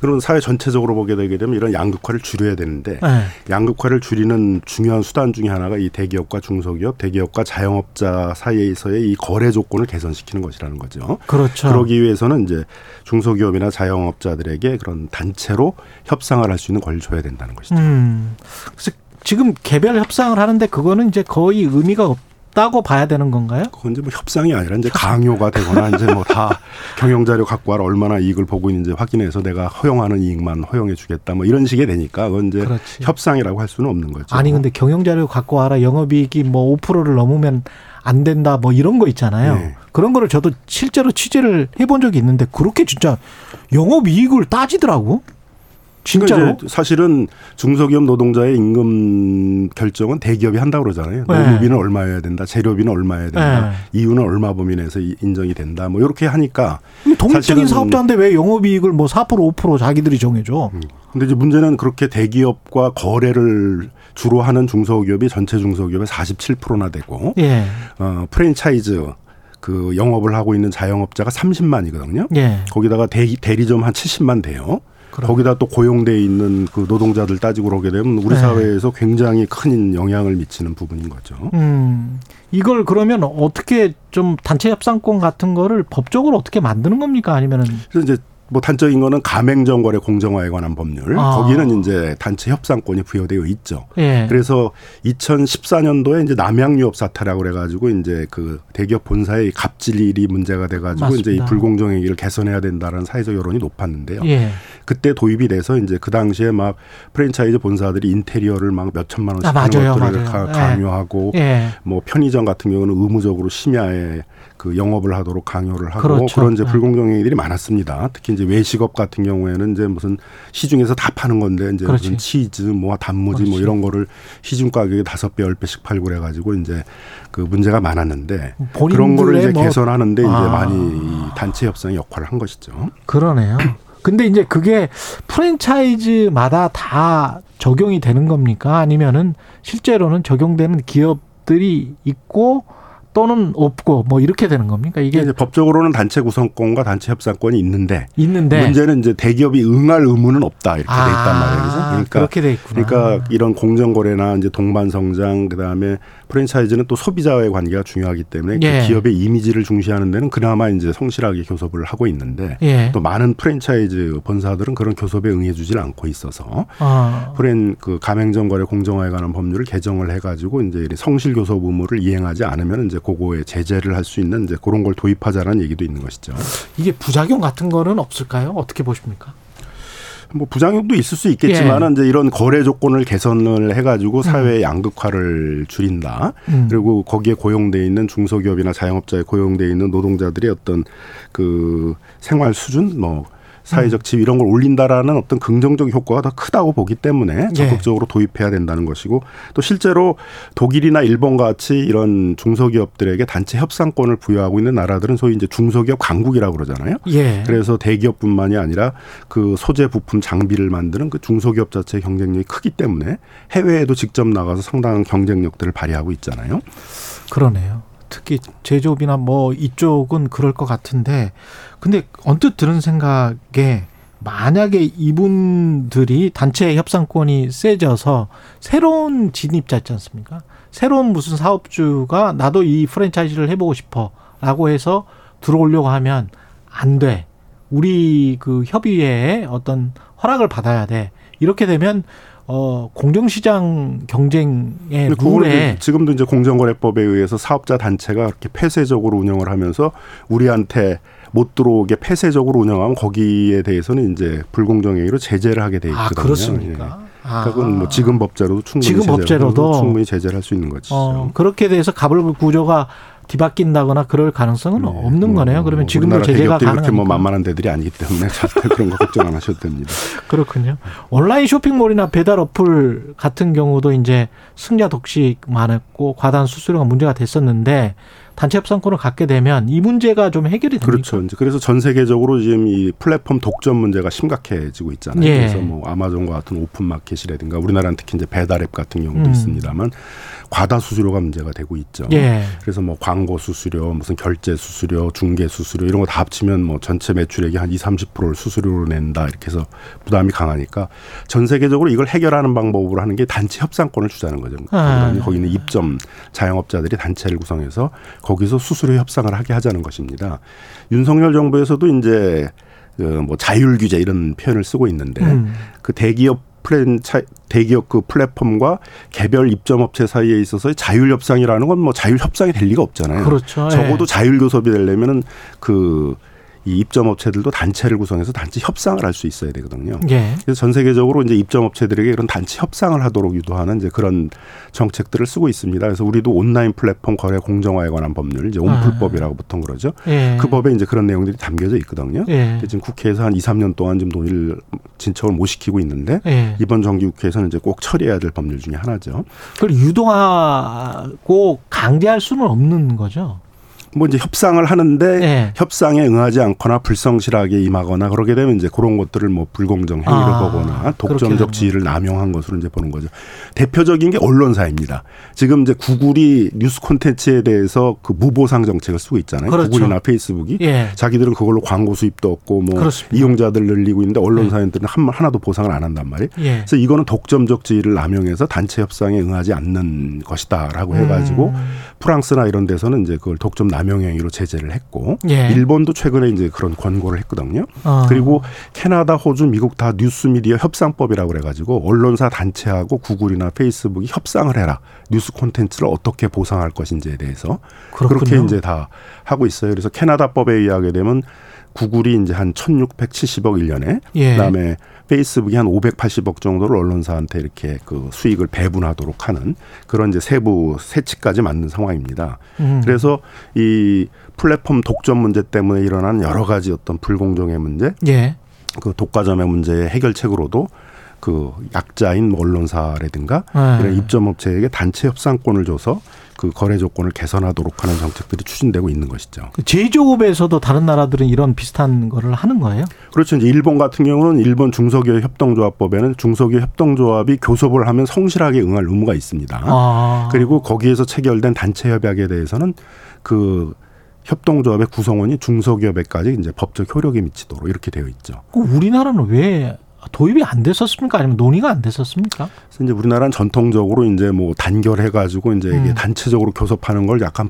그러면 사회 전체적으로 보게 되게 되면 이런 양극화를 줄여야 되는데 예. 양극화를 줄이는 중요한 수단 중에 하나가 이 대기업과 중소기업, 대기업과 자영업자 사이에서의 이 거래 조건을 개선시키는 것이라는 거죠. 그렇죠. 그러기 위해서는 이제 중소기업이나 자영업자들에게 그런 단체로 협상을 할 수 있는 권리를 줘야 된다는 것이죠. 음. 그래서 지금 개별 협상을 하는데 그거는 이제 거의 의미가 없 다고 봐야 되는 건가요? 그건 이제 뭐 협상이 아니라 이제 강요가 되거나 이제 뭐 다 경영 자료 갖고 와라 얼마나 이익을 보고 있는지 확인해서 내가 허용하는 이익만 허용해 주겠다 뭐 이런 식이 되니까 그건 이제 그렇지. 협상이라고 할 수는 없는 거죠. 아니 근데 경영 자료 갖고 와라 영업이익이 뭐 5%를 넘으면 안 된다 뭐 이런 거 있잖아요. 네. 그런 거를 저도 실제로 취재를 해본 적이 있는데 그렇게 진짜 영업이익을 따지더라고. 진짜로? 그러니까 이제 사실은 중소기업 노동자의 임금 결정은 대기업이 한다고 그러잖아요. 네. 노무비는 얼마여야 된다, 재료비는 얼마여야 된다, 네. 이유는 얼마 범위 내에서 이- 인정이 된다. 뭐 이렇게 하니까 독립적인 사업자인데 왜 영업이익을 뭐 4% 5% 자기들이 정해줘? 근데 이제 문제는 그렇게 대기업과 거래를 주로 하는 중소기업이 전체 중소기업의 47%나 되고 예. 어, 프랜차이즈 그 영업을 하고 있는 자영업자가 30만이거든요. 예. 거기다가 대리, 대리점 한 70만 돼요. 그럼. 거기다 또 고용돼 있는 그 노동자들 따지고 그러게 되면 우리 네. 사회에서 굉장히 큰 영향을 미치는 부분인 거죠. 음. 이걸 그러면 어떻게 좀 단체 협상권 같은 거를 법적으로 어떻게 만드는 겁니까? 아니면은 그래서 이제 뭐 단적인 거는 가맹점 거래 공정화에 관한 법률 아. 거기는 이제 단체 협상권이 부여되어 있죠. 예. 그래서 2014년도에 이제 남양유업 사태라고 그래가지고 이제 그 대기업 본사의 갑질일이 문제가 돼가지고 이제 이 맞습니다. 불공정 행위를 개선해야 된다는 사회적 여론이 높았는데요. 예. 그때 도입이 돼서 이제 그 당시에 막 프랜차이즈 본사들이 인테리어를 막 몇 천만 원씩 아, 하는 것들을 맞아요. 가- 예. 강요하고 예. 뭐 편의점 같은 경우는 의무적으로 심야에 그 영업을 하도록 강요를 하고 그렇죠. 그런 이제 네. 불공정 행위들이 많았습니다. 특히 이제 외식업 같은 경우에는 이제 무슨 시중에서 다 파는 건데 이제 그렇지. 무슨 치즈 뭐 단무지 뭐 그렇지. 이런 거를 시중 가격에 다섯 배, 열 배씩 팔고 그래 가지고 이제 그 문제가 많았는데 그런 거를 이제 뭐- 개선하는데 이제 아. 많이 이 단체 협상의 역할을 한 것이죠. 그러네요. 근데 이제 그게 프랜차이즈마다 다 적용이 되는 겁니까? 아니면은 실제로는 적용되는 기업들이 있고 또는 없고 뭐 이렇게 되는 겁니까? 이게 이제 법적으로는 단체 구성권과 단체 협상권이 있는데 있는데 문제는 이제 대기업이 응할 의무는 없다 이렇게 돼 있단 말이에요. 그죠? 그러니까 아, 그렇게 돼 있구나. 그러니까 이런 공정 거래나 이제 동반 성장 그다음에 프랜차이즈는 또 소비자와의 관계가 중요하기 때문에 예. 그 기업의 이미지를 중시하는 데는 그나마 이제 성실하게 교섭을 하고 있는데 예. 또 많은 프랜차이즈 본사들은 그런 교섭에 응해주질 않고 있어서 아, 프랜 그 가맹점 거래 공정화에 관한 법률을 개정을 해가지고 이제 이 성실 교섭 의무를 이행하지 않으면 이제 그거에 제재를 할 수 있는 이제 그런 걸 도입하자라는 얘기도 있는 것이죠. 이게 부작용 같은 거는 없을까요? 어떻게 보십니까? 뭐 부작용도 있을 수 있겠지만은 예. 이제 이런 거래 조건을 개선을 해가지고 사회의 양극화를 줄인다. 음. 그리고 거기에 고용돼 있는 중소기업이나 자영업자에 고용돼 있는 노동자들의 어떤 그 생활 수준, 뭐 음. 사회적 지위 이런 걸 올린다라는 어떤 긍정적 효과가 더 크다고 보기 때문에 예. 적극적으로 도입해야 된다는 것이고 또 실제로 독일이나 일본 같이 이런 중소기업들에게 단체 협상권을 부여하고 있는 나라들은 소위 이제 중소기업 강국이라고 그러잖아요. 예. 그래서 대기업뿐만이 아니라 그 소재 부품 장비를 만드는 그 중소기업 자체의 경쟁력이 크기 때문에 해외에도 직접 나가서 상당한 경쟁력들을 발휘하고 있잖아요. 그러네요. 특히 제조업이나 뭐 이쪽은 그럴 것 같은데 근데 언뜻 들은 생각에 만약에 이분들이 단체 협상권이 세져서 새로운 진입자 있지 않습니까? 새로운 무슨 사업주가 나도 이 프랜차이즈를 해보고 싶어 라고 해서 들어오려고 하면 안 돼. 우리 그 협의회에 어떤 허락을 받아야 돼. 이렇게 되면 어 공정시장 경쟁의 룰에 지금도 이제 공정거래법에 의해서 사업자 단체가 그렇게 폐쇄적으로 운영을 하면서 우리한테 못 들어오게 폐쇄적으로 운영하면 거기에 대해서는 이제 불공정 행위로 제재를 하게 돼 있거든요. 아 그렇습니까? 예. 아. 그러니까 그건 뭐 지금 법제로도 충분히 지금 법제로도? 충분히 제재를 할 수 있는 것이죠. 어, 그렇게 돼서 가불 구조가 뒤바뀐다거나 그럴 가능성은 네, 없는 뭐, 거네요. 그러면 뭐 지금도 제재가 대기업들이 그렇게 뭐. 만만한 데들이 아니기 때문에 절대 그런 거 걱정 안 하셔도 됩니다. 그렇군요. 온라인 쇼핑몰이나 배달 어플 같은 경우도 이제 승자 독식 많았고 과다한 수수료가 문제가 됐었는데 단체 협상권을 갖게 되면 이 문제가 좀 해결이 됩니까? 그렇죠. 이제 그래서 전 세계적으로 지금 이 플랫폼 독점 문제가 심각해지고 있잖아요. 예. 그래서 뭐 아마존과 같은 오픈 마켓이라든가 우리나라는 특히 이제 배달 앱 같은 경우도 음. 있습니다만 과다 수수료가 문제가 되고 있죠. 예. 그래서 뭐 광고 수수료, 무슨 결제 수수료, 중개 수수료 이런 거 다 합치면 뭐 전체 매출액이 한 2, 30%를 수수료로 낸다 이렇게 해서 부담이 강하니까 전 세계적으로 이걸 해결하는 방법으로 하는 게 단체 협상권을 주자는 거죠. 아. 거기 있는 입점 자영업자들이 단체를 구성해서 거기서 수수료 협상을 하게 하자는 것입니다. 윤석열 정부에서도 이제 그뭐 자율 규제 이런 표현을 쓰고 있는데 음. 그 대기업 프랜차 대기업 그 플랫폼과 개별 입점 업체 사이에 있어서 자율 협상이라는 건 뭐 자율 협상이 될 리가 없잖아요. 그렇죠. 예. 적어도 자율 교섭이 되려면은 그 이 입점 업체들도 단체를 구성해서 단체 협상을 할 수 있어야 되거든요. 예. 그래서 전 세계적으로 이제 입점 업체들에게 이런 단체 협상을 하도록 유도하는 이제 그런 정책들을 쓰고 있습니다. 그래서 우리도 온라인 플랫폼 거래 공정화에 관한 법률 이제 온풀법이라고 보통 그러죠. 예. 그 법에 이제 그런 내용들이 담겨져 있거든요. 예. 지금 국회에서 한 2, 3년 동안 지금 논의를 진척을 못 시키고 있는데 예. 이번 정기국회에서는 이제 꼭 처리해야 될 법률 중에 하나죠. 그걸 유도하고 강제할 수는 없는 거죠. 뭐 이제 협상을 하는데 예. 협상에 응하지 않거나 불성실하게 임하거나 그러게 되면 이제 그런 것들을 뭐 불공정 행위를 아, 보거나 독점적 지위를 남용한 것으로 이제 보는 거죠. 대표적인 게 언론사입니다. 지금 이제 구글이 뉴스 콘텐츠에 대해서 그 무보상 정책을 쓰고 있잖아요. 그렇죠. 구글이나 페이스북이 예. 자기들은 그걸로 광고 수입도 없고 뭐 그렇습니다. 네. 이용자들 늘리고 있는데 언론사들은 한 하나도 보상을 안 한단 말이에요. 예. 그래서 이거는 독점적 지위를 남용해서 단체 협상에 응하지 않는 것이다라고 해가지고 음. 프랑스나 이런 데서는 이제 그걸 독점 남용 행위로 제재를 했고 예. 일본도 최근에 이제 그런 권고를 했거든요. 어. 그리고 캐나다, 호주, 미국 다 뉴스 미디어 협상법이라고 그래가지고 언론사 단체하고 구글이나 페이스북이 협상을 해라 뉴스 콘텐츠를 어떻게 보상할 것인지에 대해서 그렇군요. 그렇게 이제 다 하고 있어요. 그래서 캐나다법에 의하게 되면 구글이 이제 한 1,670억 일년에 예. 그다음에 페이스북이 한 580억 정도를 언론사한테 이렇게 그 수익을 배분하도록 하는 그런 이제 세부 세치까지 맞는 상황입니다. 음. 그래서 이 플랫폼 독점 문제 때문에 일어난 여러 가지 어떤 불공정의 문제, 예. 그 독과점의 문제의 해결책으로도 그 약자인 뭐 언론사라든가 예. 이런 입점업체에게 단체 협상권을 줘서 그 거래 조건을 개선하도록 하는 정책들이 추진되고 있는 것이죠. 그 제조업에서도 다른 나라들은 이런 비슷한 거를 하는 거예요? 그렇죠. 이제 일본 같은 경우는 일본 중소기업 협동조합법에는 중소기업 협동조합이 교섭을 하면 성실하게 응할 의무가 있습니다. 아. 그리고 거기에서 체결된 단체 협약에 대해서는 그 협동조합의 구성원이 중소기업에까지 이제 법적 효력이 미치도록 이렇게 되어 있죠. 그 우리나라는 왜 도입이 안 됐었습니까? 아니면 논의가 안 됐었습니까? 그래서 이제 우리나라는 전통적으로 이제 뭐 단결해 가지고 이제 이게 음. 단체적으로 교섭하는 걸 약간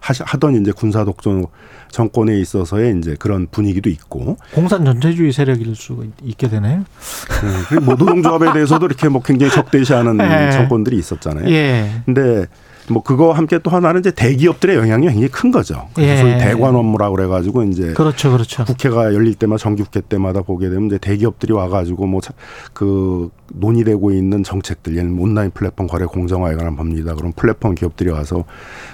하시- 하던 이제 군사 독점 정권에 있어서의 이제 그런 분위기도 있고 공산 전체주의 세력일 수 있게 되네요. 뭐 노동조합에 대해서도 이렇게 뭐 굉장히 적대시하는 예. 정권들이 있었잖아요. 예. 근데 뭐 그거 함께 또 하나는 이제 대기업들의 영향이 굉장히 큰 거죠. 그래서 예. 소위 대관 업무라고 그래가지고 이제 그렇죠, 그렇죠. 국회가 열릴 때마다 정기국회 때마다 보게 되면 이제 대기업들이 와가지고 뭐 그 논의되고 있는 정책들, 예를 온라인 플랫폼 거래 공정화에 관한 법리다. 그럼 플랫폼 기업들이 와서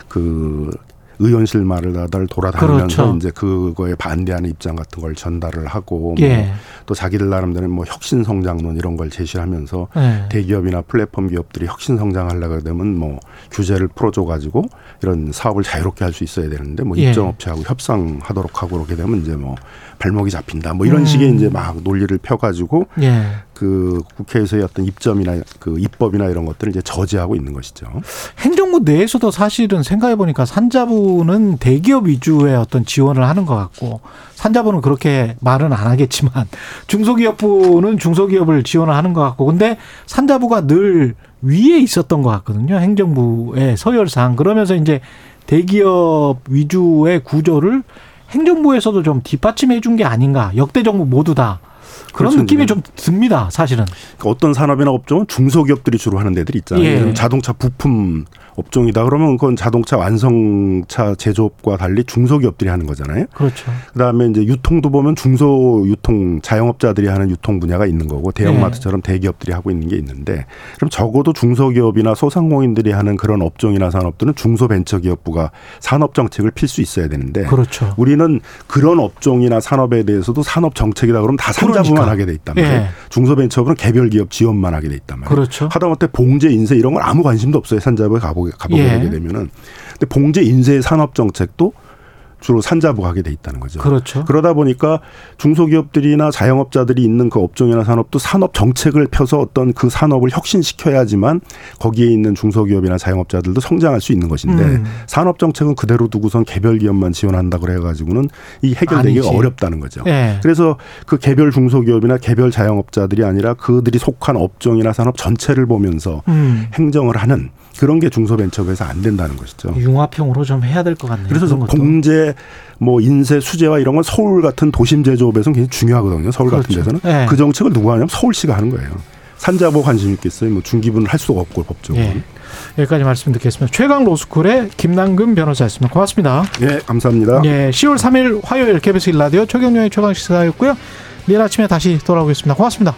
그 의원실 말을 다들 돌아다니면서 그렇죠. 이제 그거에 반대하는 입장 같은 걸 전달을 하고 뭐 예. 또 자기들 나름대로 뭐 혁신 성장론 이런 걸 제시하면서 예. 대기업이나 플랫폼 기업들이 혁신 성장하려고 되면 뭐 규제를 풀어줘 가지고 이런 사업을 자유롭게 할 수 있어야 되는데 뭐 예. 입점 업체하고 협상하도록 하고 그렇게 되면 이제 뭐 발목이 잡힌다 뭐 이런 음. 식의 이제 막 논리를 펴 가지고 예. 그 국회에서의 어떤 입점이나 그 입법이나 이런 것들을 이제 저지하고 있는 것이죠. 행정부 내에서도 사실은 생각해 보니까 산자부는 대기업 위주의 어떤 지원을 하는 것 같고 산자부는 그렇게 말은 안 하겠지만 중소기업부는 중소기업을 지원을 하는 것 같고 근데 산자부가 늘 위에 있었던 것 같거든요. 행정부의 서열상. 그러면서 이제 대기업 위주의 구조를 행정부에서도 좀 뒷받침해 준 게 아닌가. 역대 정부 모두 다 그런 그렇죠. 느낌이 좀 듭니다 사실은 그러니까 어떤 산업이나 업종은 중소기업들이 주로 하는 데들이 있잖아요. 예. 자동차 부품 업종이다 그러면 그건 자동차 완성차 제조업과 달리 중소기업들이 하는 거잖아요. 그렇죠 그다음에 이제 유통도 보면 중소 유통 자영업자들이 하는 유통 분야가 있는 거고 대형마트처럼 대기업들이 하고 있는 게 있는데 그럼 적어도 중소기업이나 소상공인들이 하는 그런 업종이나 산업들은 중소벤처기업부가 산업 정책을 필 수 있어야 되는데 그렇죠 우리는 그런 업종이나 산업에 대해서도 산업 정책이다 그러면 다 산자부만 그러니까. 하게 돼 있단 말이에요. 예. 중소벤처부는 개별 기업 지원만 하게 돼 있단 말이에요. 그렇죠 하다못해 봉제 인쇄 이런 건 아무 관심도 없어요. 산자부에 가보게 가보게 예. 되게 되면은. 근데 봉제 인쇄 산업 정책도 주로 산자부가 하게 돼 있다는 거죠. 그렇죠 그러다 보니까 중소기업들이나 자영업자들이 있는 그 업종이나 산업도 산업 정책을 펴서 어떤 그 산업을 혁신시켜야지만 거기에 있는 중소기업이나 자영업자들도 성장할 수 있는 것인데 음. 산업 정책은 그대로 두고선 개별 기업만 지원한다 그래 가지고는 이 해결되기가 아니지. 어렵다는 거죠. 예. 그래서 그 개별 중소기업이나 개별 자영업자들이 아니라 그들이 속한 업종이나 산업 전체를 보면서 음. 행정을 하는 그런 게 중소벤처에서 안 된다는 것이죠. 융합형으로 좀 해야 될 것 같네요. 그래서. 공제, 뭐 인쇄, 수제화 이런 건 서울 같은 도심 제조업에서는 굉장히 중요하거든요. 서울 같은 그렇죠. 데서는 예. 그 정책을 누가 하냐면 서울시가 하는 거예요. 산자부 관심 있겠어요. 뭐 중기부는 할 수가 없고 법적으로. 예. 여기까지 말씀 듣겠습니다. 최강 로스쿨의 김남근 변호사였습니다. 고맙습니다. 예, 감사합니다. 예, 10월 3일 화요일 KBS 일라디오 최경영의 최강 시사였고요. 내일 아침에 다시 돌아오겠습니다. 고맙습니다.